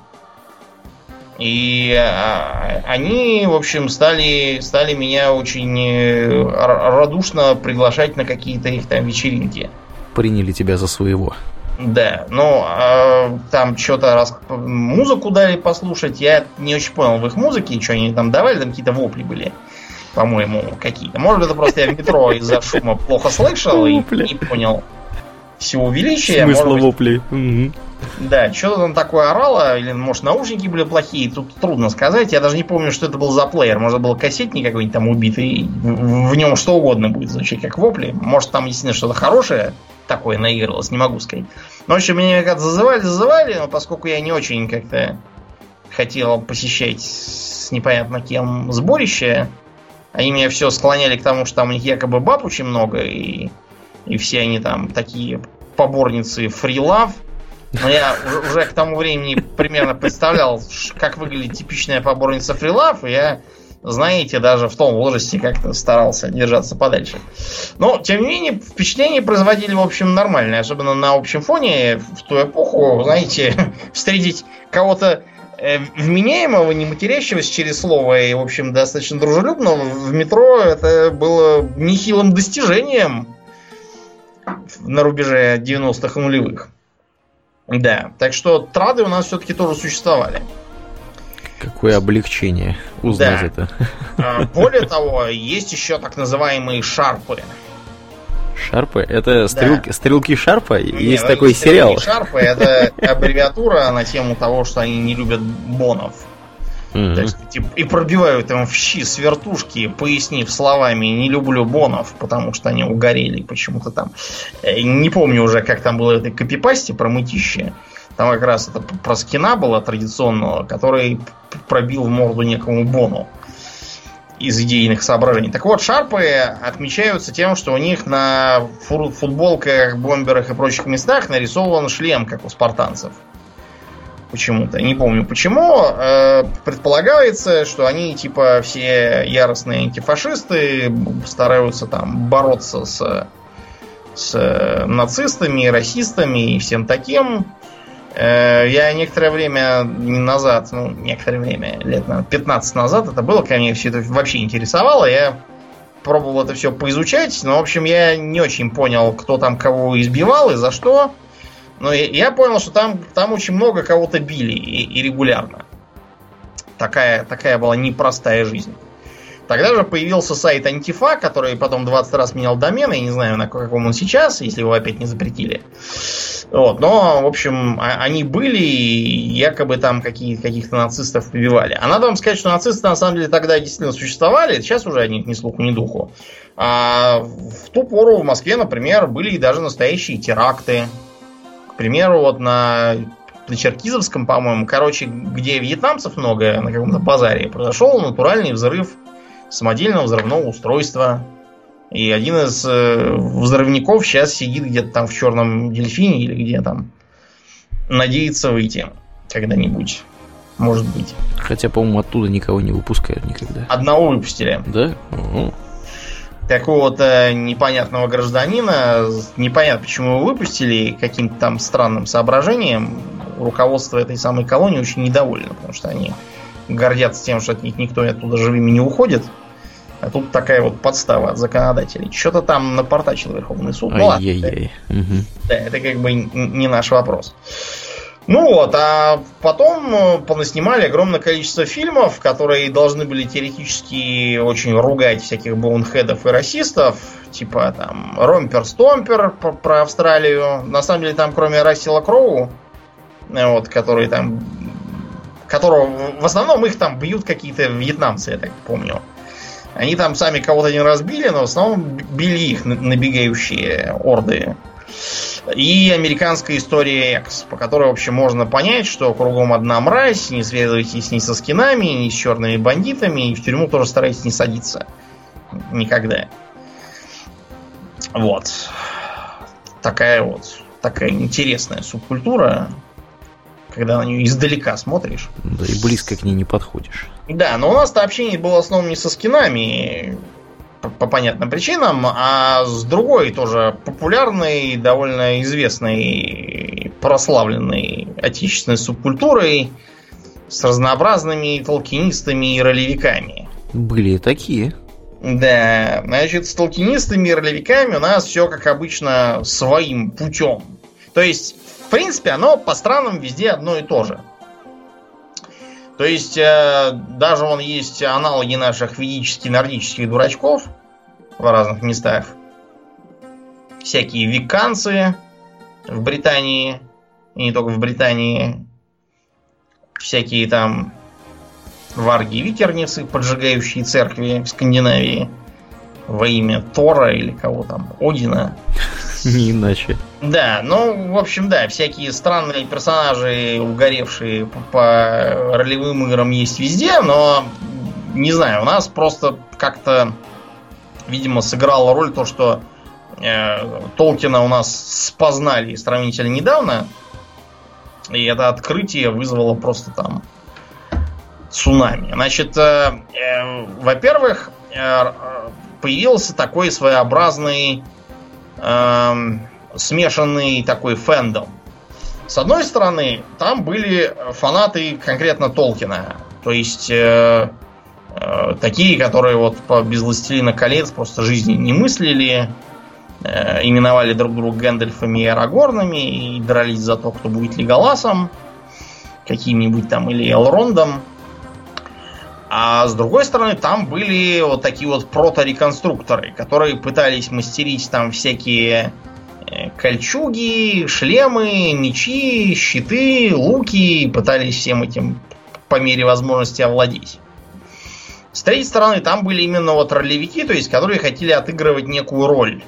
И а, они, в общем, стали, стали меня очень э, радушно приглашать на какие-то их там вечеринки. Приняли тебя за своего. Да, ну, э, там что-то раз... музыку дали послушать, я не очень понял в их музыке, что они там давали, там какие-то вопли были, по-моему, какие-то. Может быть, это просто я в метро из-за шума плохо слышал и не понял всего величия. Смысла может воплей. Да, что-то там такое орало, или, может, наушники были плохие, тут трудно сказать. Я даже не помню, что это был за плеер. Может, был кассетник какой-нибудь там убитый, в, нем что угодно будет звучать, как вопли. Может, там действительно что-то хорошее такое наигралось, не могу сказать. Ну, в общем, меня как зазывали, зазывали, но поскольку я не очень как-то хотел посещать с непонятно кем сборище, они меня все склоняли к тому, что там у них якобы баб очень много, и, и все они там такие поборницы фрилав. Но я уже, к тому времени примерно представлял, как выглядит типичная поборница фрилав, и я знаете, даже в том возрасте как-то старался держаться подальше. Но, тем не менее, впечатление производили, в общем, нормальное. Особенно на общем фоне в ту эпоху, знаете, *laughs* встретить кого-то э, вменяемого, не матерящегося через слово и, в общем, достаточно дружелюбного в метро это было нехилым достижением на рубеже 90-х нулевых. Да, так что трады у нас все-таки тоже существовали. Какое облегчение узнать да. это. А, более того, есть еще так называемые шарпы. Шарпы? Это стрелки, да. стрелки Шарпа? Не, есть ну, такой сериал. Шарпы это аббревиатура на тему того, что они не любят бонов. Mm-hmm. Типа, и пробивают им в щи с вертушки, пояснив словами «не люблю бонов», потому что они угорели почему-то там. Э, не помню уже, как там было это копипасти про мытище. Там как раз это про скина было традиционного, который пробил в морду некому Бону из идейных соображений. Так вот, шарпы отмечаются тем, что у них на футболках, бомберах и прочих местах нарисован шлем, как у спартанцев. Почему-то. Не помню почему. Э, предполагается, что они типа все яростные антифашисты, стараются там бороться с, с нацистами, расистами и всем таким. Э, я некоторое время назад, ну, некоторое время, лет на 15 назад это было, когда меня все это вообще интересовало, я пробовал это все поизучать, но, в общем, я не очень понял, кто там кого избивал и за что. Но я понял, что там, там очень много кого-то били и, и регулярно. Такая, такая была непростая жизнь. Тогда же появился сайт Антифа, который потом 20 раз менял домен, я не знаю, на каком он сейчас, если его опять не запретили. Вот, но, в общем, а, они были и якобы там какие, каких-то нацистов побивали. А надо вам сказать, что нацисты на самом деле тогда действительно существовали, сейчас уже о них ни слуху, ни духу. А в ту пору в Москве, например, были и даже настоящие теракты. К примеру, вот на на Черкизовском, по-моему, короче, где вьетнамцев много на каком-то базаре, произошел натуральный взрыв самодельного взрывного устройства. И один из э, взрывников сейчас сидит где-то там в черном дельфине или где там. Надеется выйти когда-нибудь. Может быть. Хотя, по-моему, оттуда никого не выпускают никогда. Одного выпустили. Да? Угу. Какого-то непонятного гражданина. Непонятно, почему его выпустили. Каким-то там странным соображением. Руководство этой самой колонии очень недовольно, потому что они гордятся тем, что от них никто оттуда живыми не уходит. А тут такая вот подстава от законодателей. Что-то там напортачил Верховный суд. Ну ладно. Это, угу. да, это как бы не наш вопрос. Ну вот, а потом э, понаснимали огромное количество фильмов, которые должны были теоретически очень ругать всяких боунхедов и расистов, типа там Ромпер-Стомпер про Австралию. На самом деле там кроме Рассела Кроу, э, вот, который там которого в основном их там бьют какие-то вьетнамцы, я так помню. Они там сами кого-то не разбили, но в основном били их набегающие орды. И американская история X, по которой, в общем, можно понять, что кругом одна мразь, не связывайтесь ни со скинами, ни с черными бандитами, и в тюрьму тоже старайтесь не садиться. Никогда. Вот. Такая вот, такая интересная субкультура, когда на нее издалека смотришь. Да и близко к ней не подходишь. Да, но у нас-то общение было в основном не со скинами, по, по понятным причинам, а с другой тоже популярной, довольно известной, прославленной отечественной субкультурой с разнообразными толкинистами и ролевиками. Были такие. Да, значит, с толкинистами и ролевиками у нас все, как обычно, своим путем. То есть в принципе, оно по странам везде одно и то же. То есть, э, даже он есть аналоги наших ведических нордических дурачков в разных местах. Всякие виканцы в Британии, и не только в Британии. Всякие там варги и викерницы, поджигающие церкви в Скандинавии во имя Тора или кого там, Одина. *laughs* Не иначе. Да, ну, в общем, да, всякие странные персонажи, угоревшие по ролевым играм есть везде, но не знаю, у нас просто как-то, видимо, сыграла роль то, что э, Толкина у нас спознали сравнительно недавно, и это открытие вызвало просто там цунами. Значит, э, э, во-первых, э, появился такой своеобразный э, смешанный такой фэндом. С одной стороны, там были фанаты конкретно Толкина. То есть э, э, такие, которые вот по без «Властелина колец» просто жизни не мыслили, э, именовали друг друга Гэндальфами и Арагорнами и дрались за то, кто будет Леголасом каким-нибудь там или Элрондом. А с другой стороны, там были вот такие вот протореконструкторы, которые пытались мастерить там всякие э, кольчуги, шлемы, мечи, щиты, луки, пытались всем этим по мере возможности овладеть. С третьей стороны, там были именно вот ролевики, то есть, которые хотели отыгрывать некую роль.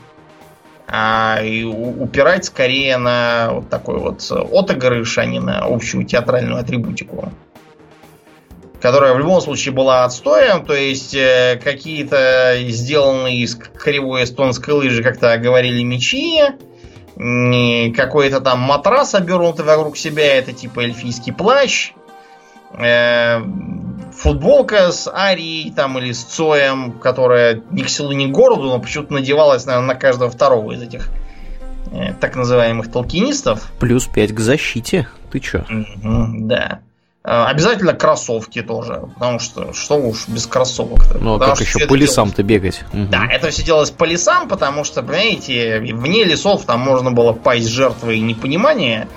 А, и упирать скорее на вот такой вот отыгрыш, а не на общую театральную атрибутику которая в любом случае была отстоем, то есть э, какие-то сделанные из кривой эстонской лыжи, как-то говорили, мечи, какой-то там матрас, обернутый вокруг себя, это типа эльфийский плащ, э, футболка с Арией там или с Цоем, которая ни к селу, ни к городу, но почему-то надевалась, наверное, на каждого второго из этих э, так называемых толкинистов. Плюс 5 к защите. Ты чё? Угу, да. Э, обязательно кроссовки тоже, потому что что уж без кроссовок-то. Ну а как еще по лесам-то бегать? Угу. Да, это все делалось по лесам, потому что, понимаете, вне лесов там можно было пасть жертвой непонимания.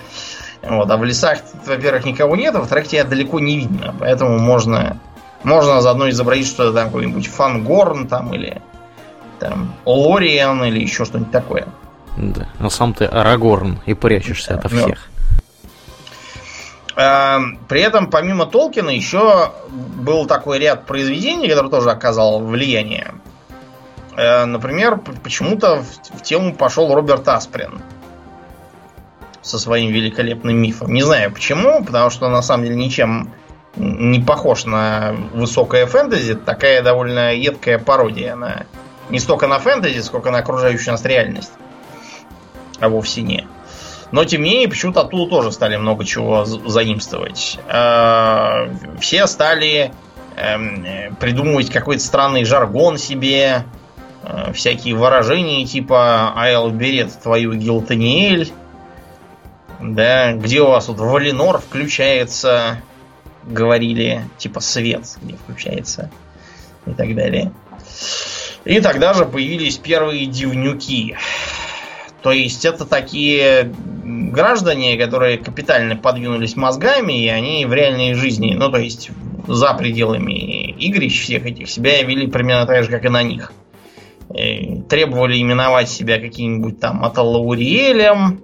Вот, а в лесах, во-первых, никого нет, а во-вторых, тебя далеко не видно. Поэтому можно, можно заодно изобразить, что это там какой-нибудь фангорн там или там Лориан или еще что-нибудь такое. Да, а сам ты Арагорн и прячешься да, от всех. Эм, при этом, помимо Толкина, еще был такой ряд произведений, который тоже оказал влияние. Э, например, почему-то в тему пошел Роберт Асприн со своим великолепным мифом. Не знаю почему, потому что на самом деле ничем не похож на высокое фэнтези. Такая довольно едкая пародия на не столько на фэнтези, сколько на окружающую нас реальность. А вовсе не. Но, тем не менее, почему-то оттуда тоже стали много чего заимствовать. Э, все стали эм, придумывать какой-то странный жаргон себе, э, всякие выражения типа «Айл берет твою Гилтаниэль», да, где у вас тут Валинор включается, говорили, типа свет, где включается, и так далее. И тогда же появились первые дивнюки. То есть это такие граждане, которые капитально подвинулись мозгами, и они в реальной жизни, ну то есть за пределами игрищ всех этих, себя вели примерно так же, как и на них. И требовали именовать себя каким-нибудь там Аталауриелем,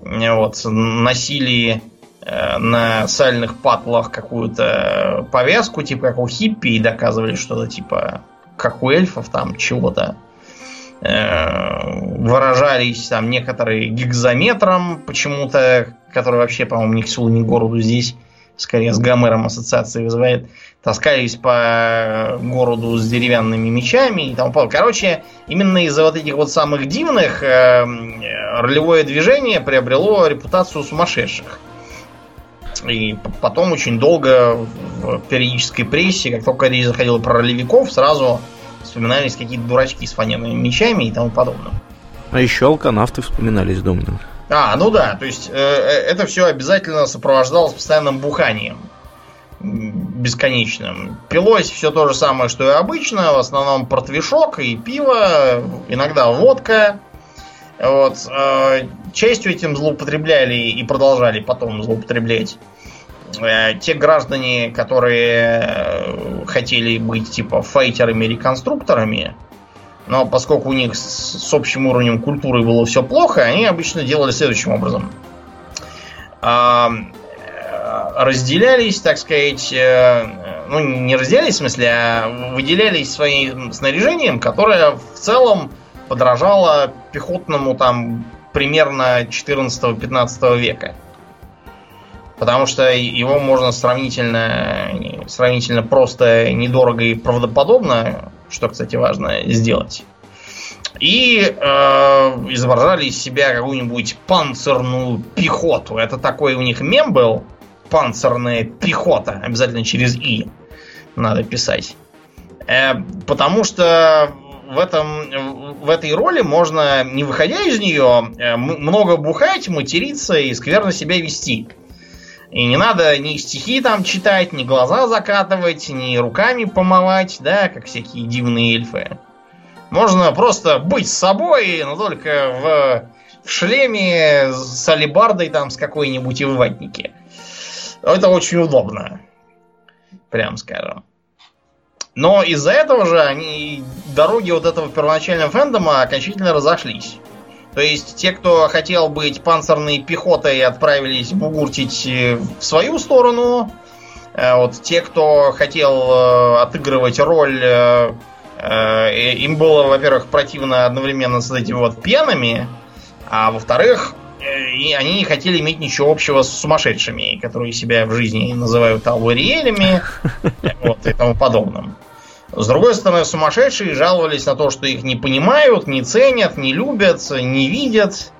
вот, носили э, на сальных патлах какую-то повязку, типа как у хиппи, и доказывали что-то типа как у эльфов там чего-то. Э, выражались там некоторые гигзометром почему-то, который вообще, по-моему, ни к селу, ни к городу здесь, скорее с Гомером ассоциации вызывает, таскались по городу с деревянными мечами и тому подобное. Короче, именно из-за вот этих вот самых дивных э, ролевое движение приобрело репутацию сумасшедших. И потом очень долго в периодической прессе, как только речь заходила про ролевиков, сразу вспоминались какие-то дурачки с фанерными мечами и тому подобное. А еще алканавты вспоминались Домнином. А, ну да, то есть э, э, это все обязательно сопровождалось постоянным буханием бесконечным. Пилось все то же самое, что и обычно, в основном портвишок и пиво, иногда водка. Вот. Э, частью этим злоупотребляли и продолжали потом злоупотреблять те граждане, которые э, хотели быть типа файтерами или конструкторами, но поскольку у них с, с общим уровнем культуры было все плохо, они обычно делали следующим образом. Э, разделялись, так сказать, ну не разделялись в смысле, а выделялись своим снаряжением, которое в целом подражало пехотному там примерно 14-15 века. Потому что его можно сравнительно, сравнительно просто, недорого и правдоподобно, что, кстати, важно, сделать. И э, изображали из себя какую-нибудь панцирную пехоту. Это такой у них мем был. Панцирная пехота. Обязательно через И надо писать. Э, потому что в, этом, в этой роли можно, не выходя из нее, э, много бухать, материться и скверно себя вести. И не надо ни стихи там читать, ни глаза закатывать, ни руками помывать, да, как всякие дивные эльфы. Можно просто быть собой, но только в, в шлеме с алибардой там с какой-нибудь и в ватнике. Это очень удобно. Прям скажем. Но из-за этого же они дороги вот этого первоначального фэндома окончательно разошлись. То есть те, кто хотел быть панцирной пехотой, отправились бугуртить в свою сторону. Э, вот те, кто хотел э, отыгрывать роль, э, им было, во-первых, противно одновременно с этими вот пьяными, а во-вторых, и они не хотели иметь ничего общего с сумасшедшими, которые себя в жизни называют ауэриэлями *laughs* вот, и тому подобным. С другой стороны, сумасшедшие жаловались на то, что их не понимают, не ценят, не любят, не видят,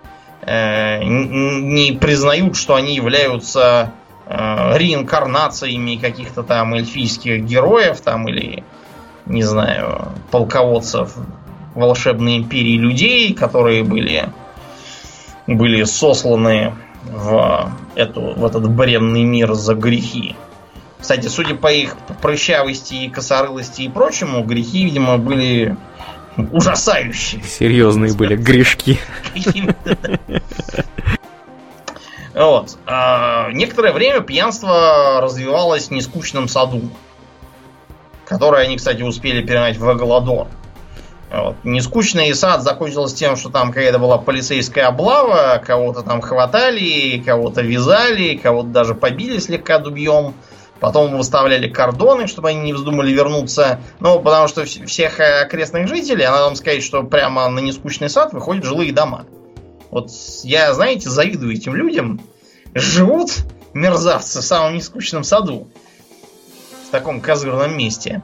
э, не признают, что они являются э, реинкарнациями каких-то там эльфийских героев там или, не знаю, полководцев волшебной империи людей, которые были были сосланы в, эту, в этот бренный мир за грехи. Кстати, судя по их прыщавости и косорылости и прочему, грехи, видимо, были ужасающие. Серьезные были грешки. Вот. А, некоторое время пьянство развивалось в нескучном саду, которое они, кстати, успели перенять в Эголодор. Вот. Нескучный сад закончился тем, что там какая-то была полицейская облава, кого-то там хватали, кого-то вязали, кого-то даже побили слегка дубьем. Потом выставляли кордоны, чтобы они не вздумали вернуться. Ну, потому что всех окрестных жителей, надо вам сказать, что прямо на нескучный сад выходят жилые дома. Вот я, знаете, завидую этим людям. Живут мерзавцы в самом нескучном саду. В таком козырном месте.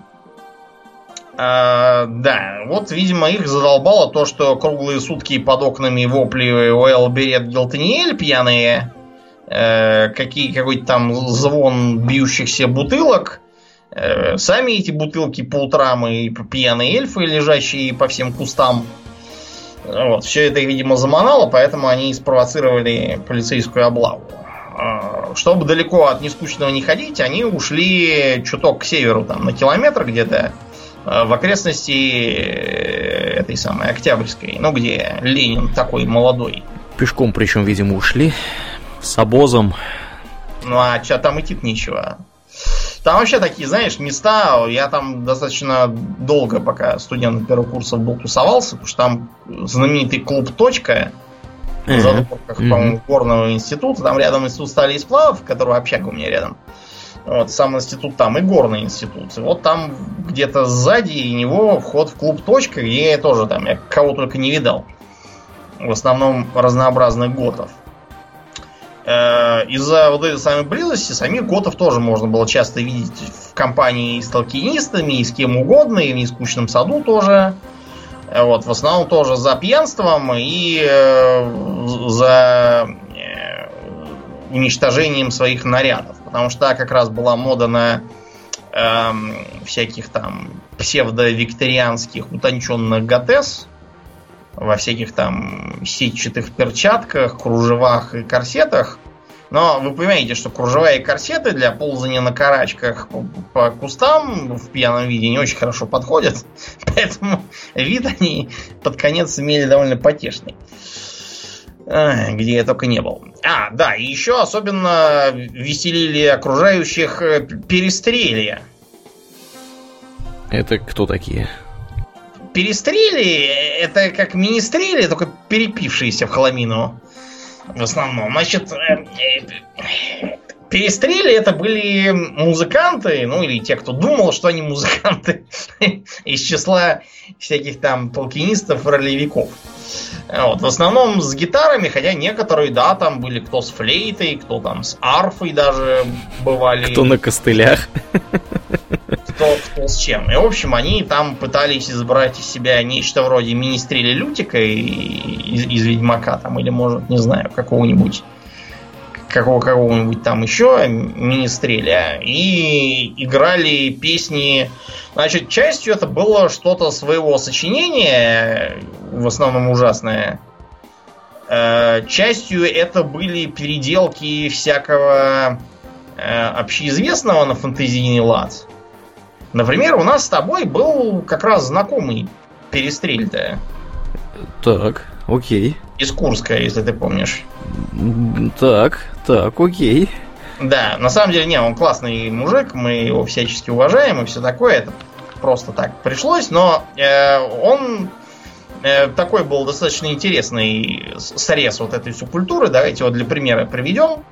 А, да, вот, видимо, их задолбало то, что круглые сутки под окнами вопли Уэлл Берет Гелтаниэль пьяные, э, какие, какой-то там звон бьющихся бутылок, э, сами эти бутылки по утрам и пьяные эльфы, лежащие по всем кустам. Вот, все это, видимо, заманало, поэтому они спровоцировали полицейскую облаву. А, чтобы далеко от нескучного не ходить, они ушли чуток к северу, там, на километр где-то, Э, в окрестности э, этой самой Октябрьской, ну, где Ленин такой молодой. Пешком, причем, видимо, ушли с обозом. Ну, а что там идти нечего. Там вообще такие, знаешь, места, я там достаточно долго, пока студент первого курса был, тусовался, потому что там знаменитый клуб «Точка», в задворках, по-моему, горного института, там рядом институт стали и сплавов, который общага у меня рядом. Вот, сам институт там и горный институт. И вот там где-то сзади него вход в клуб «Точка», где я тоже там, я кого только не видал. В основном разнообразных готов. Э, из-за вот этой самой близости самих готов тоже можно было часто видеть в компании с толкинистами, и с кем угодно, и в нескучном саду тоже. Э, вот, в основном тоже за пьянством и э, за уничтожением своих нарядов. Потому что как раз была мода на эм, всяких там псевдо-викторианских утонченных готес во всяких там сетчатых перчатках, кружевах и корсетах. Но вы понимаете, что кружева и корсеты для ползания на карачках по, кустам в пьяном виде не очень хорошо подходят. *laughs* Поэтому вид они под конец имели довольно потешный где я только не был. А, да, и еще особенно веселили окружающих э, перестрелья. Это кто такие? Перестрели это как министрели, только перепившиеся в хламину. В основном. Значит, э, э, перестрели это были музыканты, ну или те, кто думал, что они музыканты, *laughs* из числа всяких там толкинистов, ролевиков. Вот, в основном с гитарами, хотя некоторые, да, там были кто с флейтой, кто там с арфой даже бывали. Кто на костылях. *laughs* Кто, кто с чем. И, в общем, они там пытались избрать из себя нечто вроде министреля Лютика из, из Ведьмака, там, или, может, не знаю, какого-нибудь какого какого-нибудь там еще министреля и играли песни. Значит, частью это было что-то своего сочинения, в основном ужасное. Э, частью это были переделки всякого э, общеизвестного на фантазийный лад. Например, у нас с тобой был как раз знакомый перестрель-то. Так, окей. Из Курска, если ты помнишь. Так, так, окей. Да, на самом деле, не, он классный мужик, мы его всячески уважаем и все такое. Это просто так пришлось, но э, он э, такой был достаточно интересный срез вот этой субкультуры. Давайте его для примера приведем.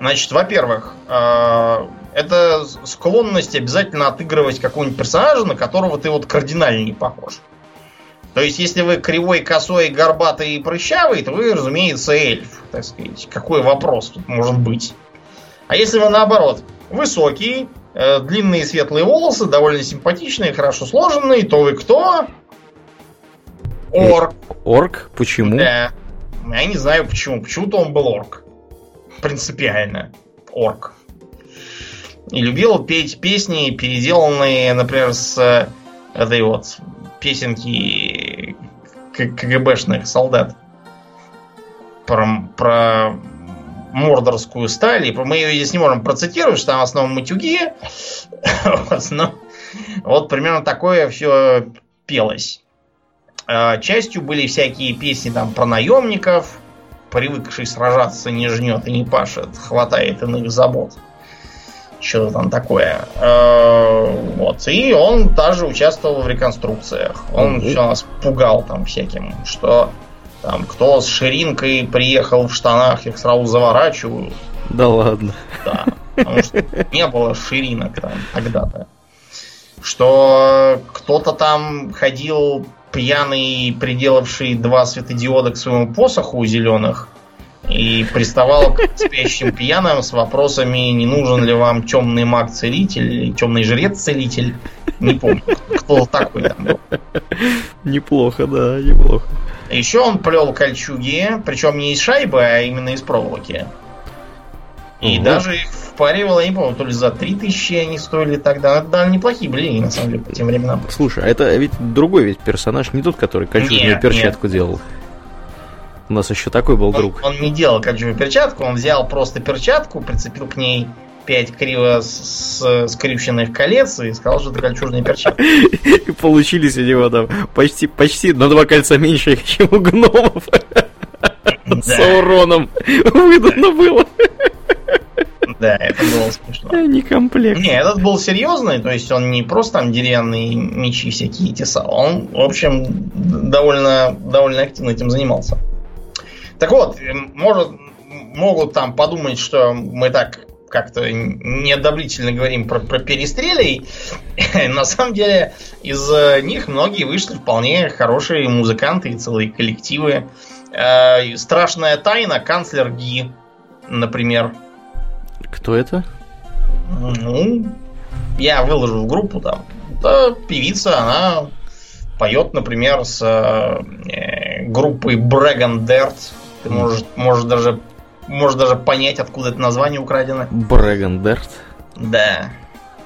Значит, во-первых, э, это склонность обязательно отыгрывать какого-нибудь персонажа, на которого ты вот кардинально не похож. То есть, если вы кривой, косой, горбатый и прыщавый, то вы, разумеется, эльф, так сказать. Какой вопрос тут может быть? А если вы наоборот, высокий, э, длинные светлые волосы, довольно симпатичные, хорошо сложенные, то вы кто? Орк. Орк? Почему? Да. Я не знаю почему. Почему-то он был орк. Принципиально. Орк. И любил петь песни, переделанные, например, с э, этой вот песенки КГБшных солдат про, про мордорскую сталь. И мы ее здесь не можем процитировать, что там в основном матюги. *laughs* вот, но, вот примерно такое все пелось. А, частью были всякие песни там про наемников, привыкший сражаться не жнет и не пашет, хватает иных забот что-то там такое. Э, вот. И он даже участвовал в реконструкциях. Он mm-hmm. все нас пугал там всяким, что там кто с ширинкой приехал в штанах, их сразу заворачивают. Да ладно. Да. Потому что не было ширинок там тогда-то. Что кто-то там ходил пьяный, приделавший два светодиода к своему посоху у зеленых, и приставал к спящим пьяным с вопросами, не нужен ли вам темный маг-целитель или темный жрец-целитель. Не помню, кто такой там был. Неплохо, да, неплохо. Еще он плел кольчуги, причем не из шайбы, а именно из проволоки. И угу. даже их впаривал, я не помню, то ли за 3000 они стоили тогда. Это довольно неплохие были, на самом деле, по тем временам. Слушай, а это ведь другой ведь персонаж, не тот, который кольчужную перчатку нет. делал. У нас еще такой был он, друг. Он не делал кольчужную перчатку, он взял просто перчатку, прицепил к ней пять криво скрюченных колец и сказал, что это кольчужные перчатки. *laughs* И получились у него там почти, почти на два кольца меньше, *laughs* чем у гномов. С уроном выдано было. Да, это было смешно. *laughs* Не комплект. Не, этот был серьезный, то есть он не просто там деревянные мечи всякие тесал, он, в общем, довольно, довольно активно этим занимался. Так вот, может, могут там подумать, что мы так как-то неодобрительно говорим про, про перестрелей. *laughs* На самом деле, из них многие вышли вполне хорошие музыканты и целые коллективы. Э, страшная тайна, канцлер Ги, например. Кто это? Ну, я выложу в группу там. Это певица, она поет, например, с э, группой Брэган Дерт ты можешь, можешь даже можешь даже понять, откуда это название украдено. Брэгендерт. Да.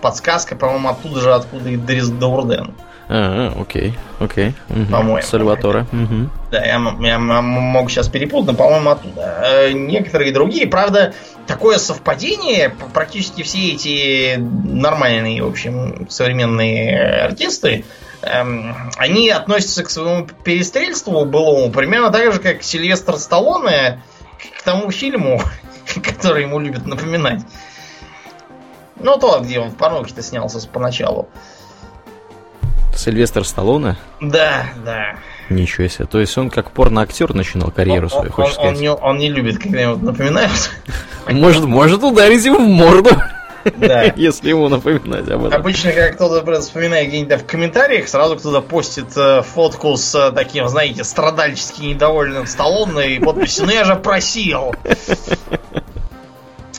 Подсказка, по-моему, оттуда же, откуда и Дрис Даурден. А, окей, окей. Угу. По-моему. Сальватора. Угу. Да, я, я могу сейчас перепутать, но, по-моему, оттуда. Э, некоторые другие, правда, такое совпадение, практически все эти нормальные, в общем, современные артисты, эм, они относятся к своему перестрельству былому примерно так же, как Сильвестр Сталлоне к тому фильму, *laughs* который ему любят напоминать. Ну, то, где он в порноке-то снялся поначалу. Сильвестр Сталлоне? Да, да. Ничего себе. То есть он как порноактер начинал карьеру свою, хочешь он, сказать? Он не, он не любит, когда ему напоминают. Может, может ударить его в морду. Да. *laughs* Если ему напоминать об этом. Обычно, когда кто-то вспоминает где-нибудь в комментариях, сразу кто-то постит э, фотку с э, таким, знаете, страдальчески недовольным столом и подписью «Ну я же просил!» *laughs*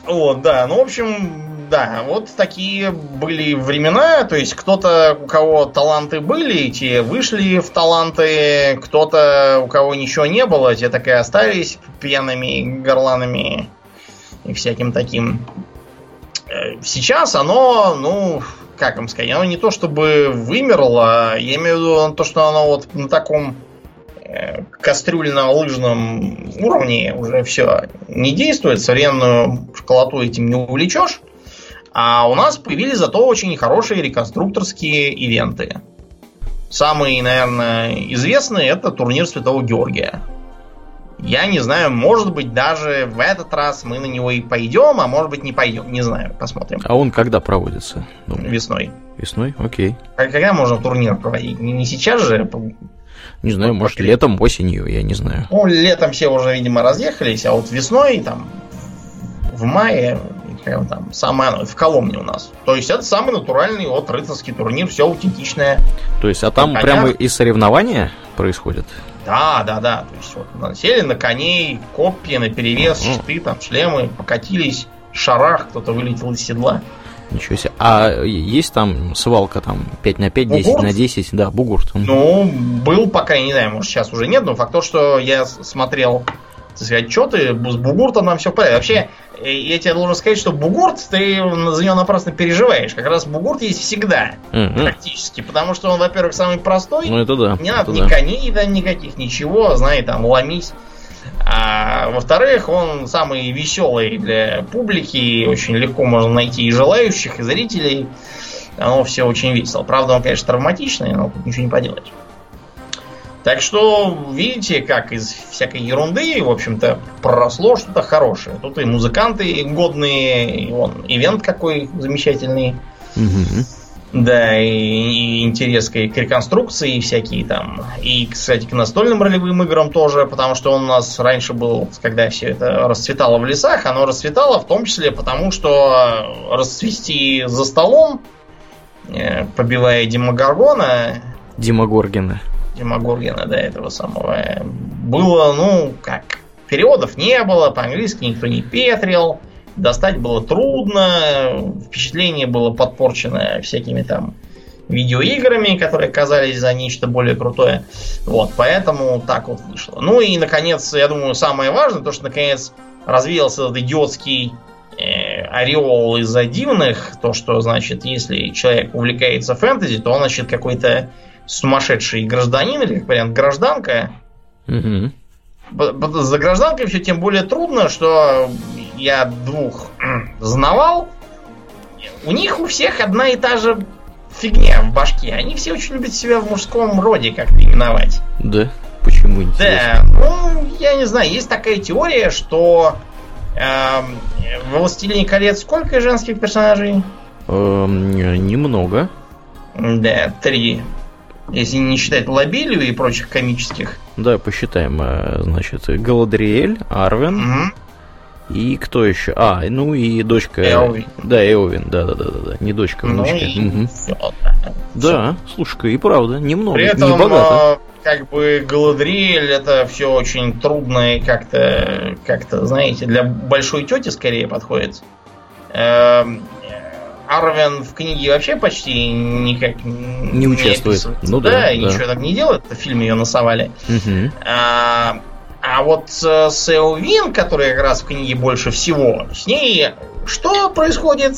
Вот, да, ну, в общем, да, вот такие были времена, то есть кто-то, у кого таланты были, те вышли в таланты, кто-то, у кого ничего не было, те так и остались пьяными горланами и всяким таким. Э, Сейчас оно, ну, как вам сказать, оно не то чтобы вымерло, я имею в виду то, что оно вот на таком э, кастрюльно-лыжном уровне уже все не действует, современную школоту этим не увлечешь. А у нас появились зато очень хорошие реконструкторские ивенты. Самый, наверное, известный это турнир Святого Георгия. Я не знаю, может быть, даже в этот раз мы на него и пойдем, а может быть не пойдем. Не знаю, посмотрим. А он когда проводится? Думаю, Весной. Весной? Окей. А когда можно турнир проводить? Не, не сейчас же. Не знаю, может, летом, осенью, я не знаю. Ну, летом все уже, видимо, разъехались, а вот весной, там, в мае, он там, самое в Коломне у нас. То есть это самый натуральный вот рыцарский турнир, все аутентичное. То есть, а там На прямо и соревнования происходят? Да, да, да. То есть вот сели на коней, копья, на перевес, Мгм. щиты, там, шлемы, покатились, шарах, кто-то вылетел из седла. Ничего себе. А есть там свалка там 5 на 5, 10 Бугурт? на 10? Да, бугурт. Ну, был пока, я не знаю, может сейчас уже нет, но факт то, что я смотрел, так сказать, отчеты, с Бугуртом нам все в порядке. Вообще, э, я тебе должен сказать, что Бугурт, ты за него напрасно переживаешь. Как раз Бугурт есть всегда, Мгм. практически. Потому что он, во-первых, самый простой, Ну, это да. не надо это ни да. коней да, никаких, ничего, знай, там, ломись. А во-вторых, он самый веселый для публики, очень легко можно найти и желающих, и зрителей. Оно все очень весело. Правда, он, конечно, травматичный, но тут ничего не поделать. Так что, видите, как из всякой ерунды, в общем-то, проросло что-то хорошее. Тут и музыканты годные, и вон, ивент какой замечательный. Мгм. Да, и, и интерес к, к реконструкции и всякие там. И, кстати, к настольным ролевым играм тоже, потому что он у нас раньше был, когда все это расцветало в лесах, оно расцветало в том числе потому, что расцвести за столом, э, побивая Демогоргона, Дима Демогоргена, да, этого самого, э, было, ну, как, переводов не было, по-английски никто не петрил, достать было трудно, впечатление было подпорчено всякими там видеоиграми, которые казались за нечто более крутое. Вот, поэтому так вот вышло. Ну и, наконец, я думаю, самое важное, то, что, наконец, развеялся этот идиотский э, ореол из-за дивных, то, что, значит, если человек увлекается фэнтези, то он, значит, какой-то сумасшедший гражданин или, как вариант, гражданка. Б- За гражданкой все тем более трудно, что я двух *clears throat* знавал. У них у всех одна и та же фигня в башке. Они все очень любят себя в мужском роде как-то именовать. Да? Почему интересно? Да, ну, я не знаю, есть такая теория, что эм, в «Властелине колец» сколько женских персонажей? Эм, немного. Да, три. Если не считать Лобелию и прочих комических. Да, посчитаем. э, Значит, Галадриэль, Арвен Мгм. и кто еще? А, ну и дочка. Эовин. Да, Эовин, да, да, да, да, да. Не дочка, Ну внучка. и Мгм. всё, да. Да, слушай-ка, и правда, немного, При этом, не богато. э, как бы Галадриэль это все очень трудно и как-то, как-то, знаете, для большой тети скорее подходит. Арвен в книге вообще почти никак Не участвует. описывается. Ну да, и да. ничего так не делает. В фильме ее насовали. Мгм. А, а вот э, с Эовин, которая как раз в книге больше всего, с ней что происходит?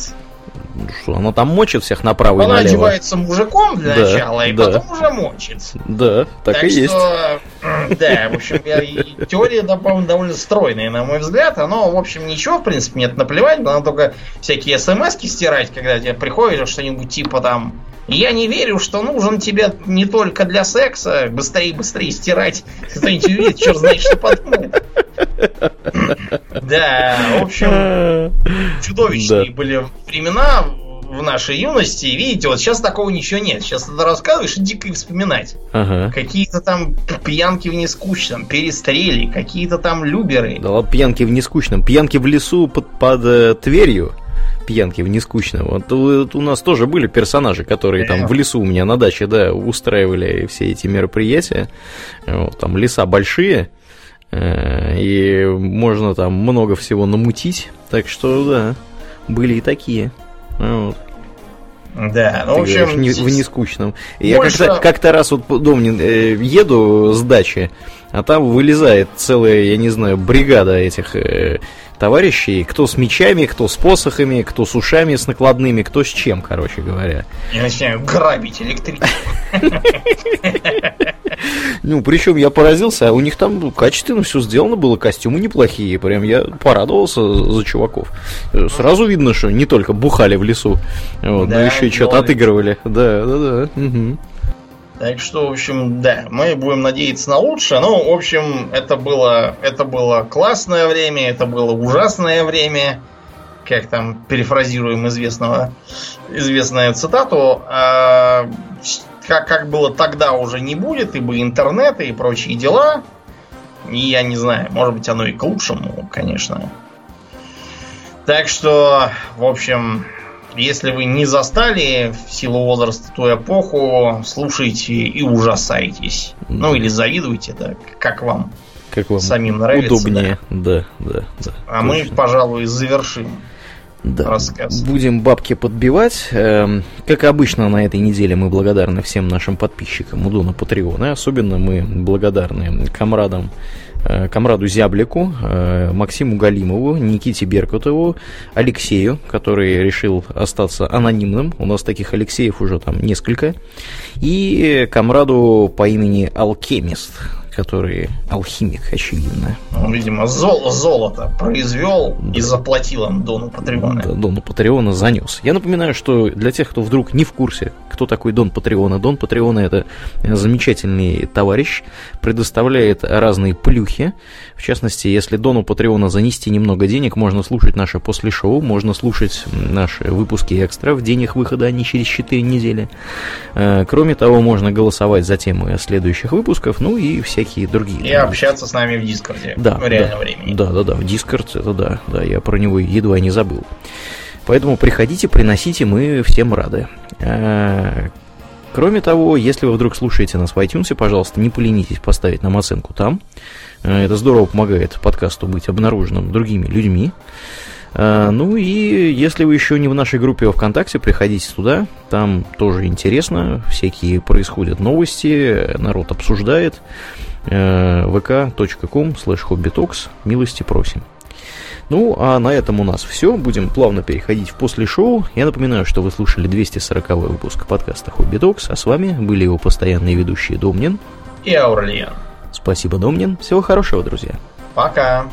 Ну Что, она там мочит всех направо и Она налево. одевается мужиком для Да, начала, и да. потом уже мочит. Да, так, и есть. что, м, да, в общем, я- и теория, довольно стройная, на мой взгляд. Оно, в общем, ничего, в принципе, нет наплевать. Надо только всякие смс стирать, когда тебе приходит что-нибудь типа там я не верю, что нужен тебе не только для секса. Быстрее, быстрее стирать. Кто-нибудь увидит, черт знает, что подумает. Да, в общем, чудовищные Да. были времена. в нашей юности, видите, вот сейчас такого ничего нет. Сейчас это рассказываешь и дико вспоминать. Ага. Какие-то там пьянки в нескучном, перестрели, какие-то там люберы. Да ладно, пьянки в нескучном. Пьянки в лесу под, под э, Тверью пьянки в нескучном. Вот, вот у нас тоже были персонажи, которые там в лесу у меня на даче, да, устраивали все эти мероприятия. Вот, там леса большие, э, и можно там много всего намутить. Так что, да, были и такие. Вот. Да, ну, в общем... Говоришь, не, в нескучном. Больше... Я как-то, как-то раз вот, Домнин, э, еду с дачи, а там вылезает целая, я не знаю, бригада этих э, товарищей, кто с мечами, кто с посохами, кто с ушами с накладными, кто с чем, короче говоря. Я начинаю грабить электричество. Ну, причем я поразился, а у них там качественно все сделано было, костюмы неплохие, прям я порадовался за чуваков. Сразу видно, что не только бухали в лесу, вот, но еще и что-то отыгрывали. Да, да, да. Так что, в общем, да, мы будем надеяться на лучшее. Ну, в общем, это было, это было классное время, это было ужасное время. Как там перефразируем известного, известную цитату. А, как, как было тогда уже не будет, ибо интернет и прочие дела. И я не знаю, может быть оно и к лучшему, конечно. Так что, в общем, если вы не застали в силу возраста ту эпоху, слушайте и ужасайтесь. Да. Ну или завидуйте, да, как вам. Как вам самим нравится. Удобнее, да, да, да. да а точно. мы, пожалуй, завершим да. рассказ. Будем бабки подбивать. Эм, как обычно, на этой неделе мы благодарны всем нашим подписчикам у Дона Патреона. Особенно мы благодарны комрадам Камраду Зяблику, э, Максиму Галимову, Никите Беркутову, Алексею, который решил остаться анонимным. У нас таких Алексеев уже там несколько. И Камраду по имени Алкемист, который алхимик, очевидно. Он, видимо, зол золото произвел да. и заплатил им Дону Патреона. Да, Дону Патреона занес. Я напоминаю, что для тех, кто вдруг не в курсе, кто такой Дон Патреона, Дон Патреона это замечательный товарищ, предоставляет разные плюхи. В частности, если Дону Патреона занести немного денег, можно слушать наше после шоу, можно слушать наши выпуски экстра в день их выхода, а не через 4 недели. Э, кроме того, можно голосовать за темы следующих выпусков, ну и всякие всякие другие. И общаться с нами в Дискорде да, в реальном да, времени. Да, да, да, в Дискорд, это да, да, я про него едва не забыл. Поэтому приходите, приносите, мы всем рады. А, кроме того, если вы вдруг слушаете нас в iTunes, пожалуйста, не поленитесь поставить нам оценку там. А, это здорово помогает подкасту быть обнаруженным другими людьми. А, ну и если вы еще не в нашей группе во ВКонтакте, приходите туда, там тоже интересно, всякие происходят новости, народ обсуждает. Э, vk.com slash hobbytalks. Милости просим. Ну, а на этом у нас все. Будем плавно переходить в после шоу. Я напоминаю, что вы слушали 240 выпуск подкаста Хобби Докс, а с вами были его постоянные ведущие Домнин и Аурлиен. Спасибо, Домнин. Всего хорошего, друзья. Пока.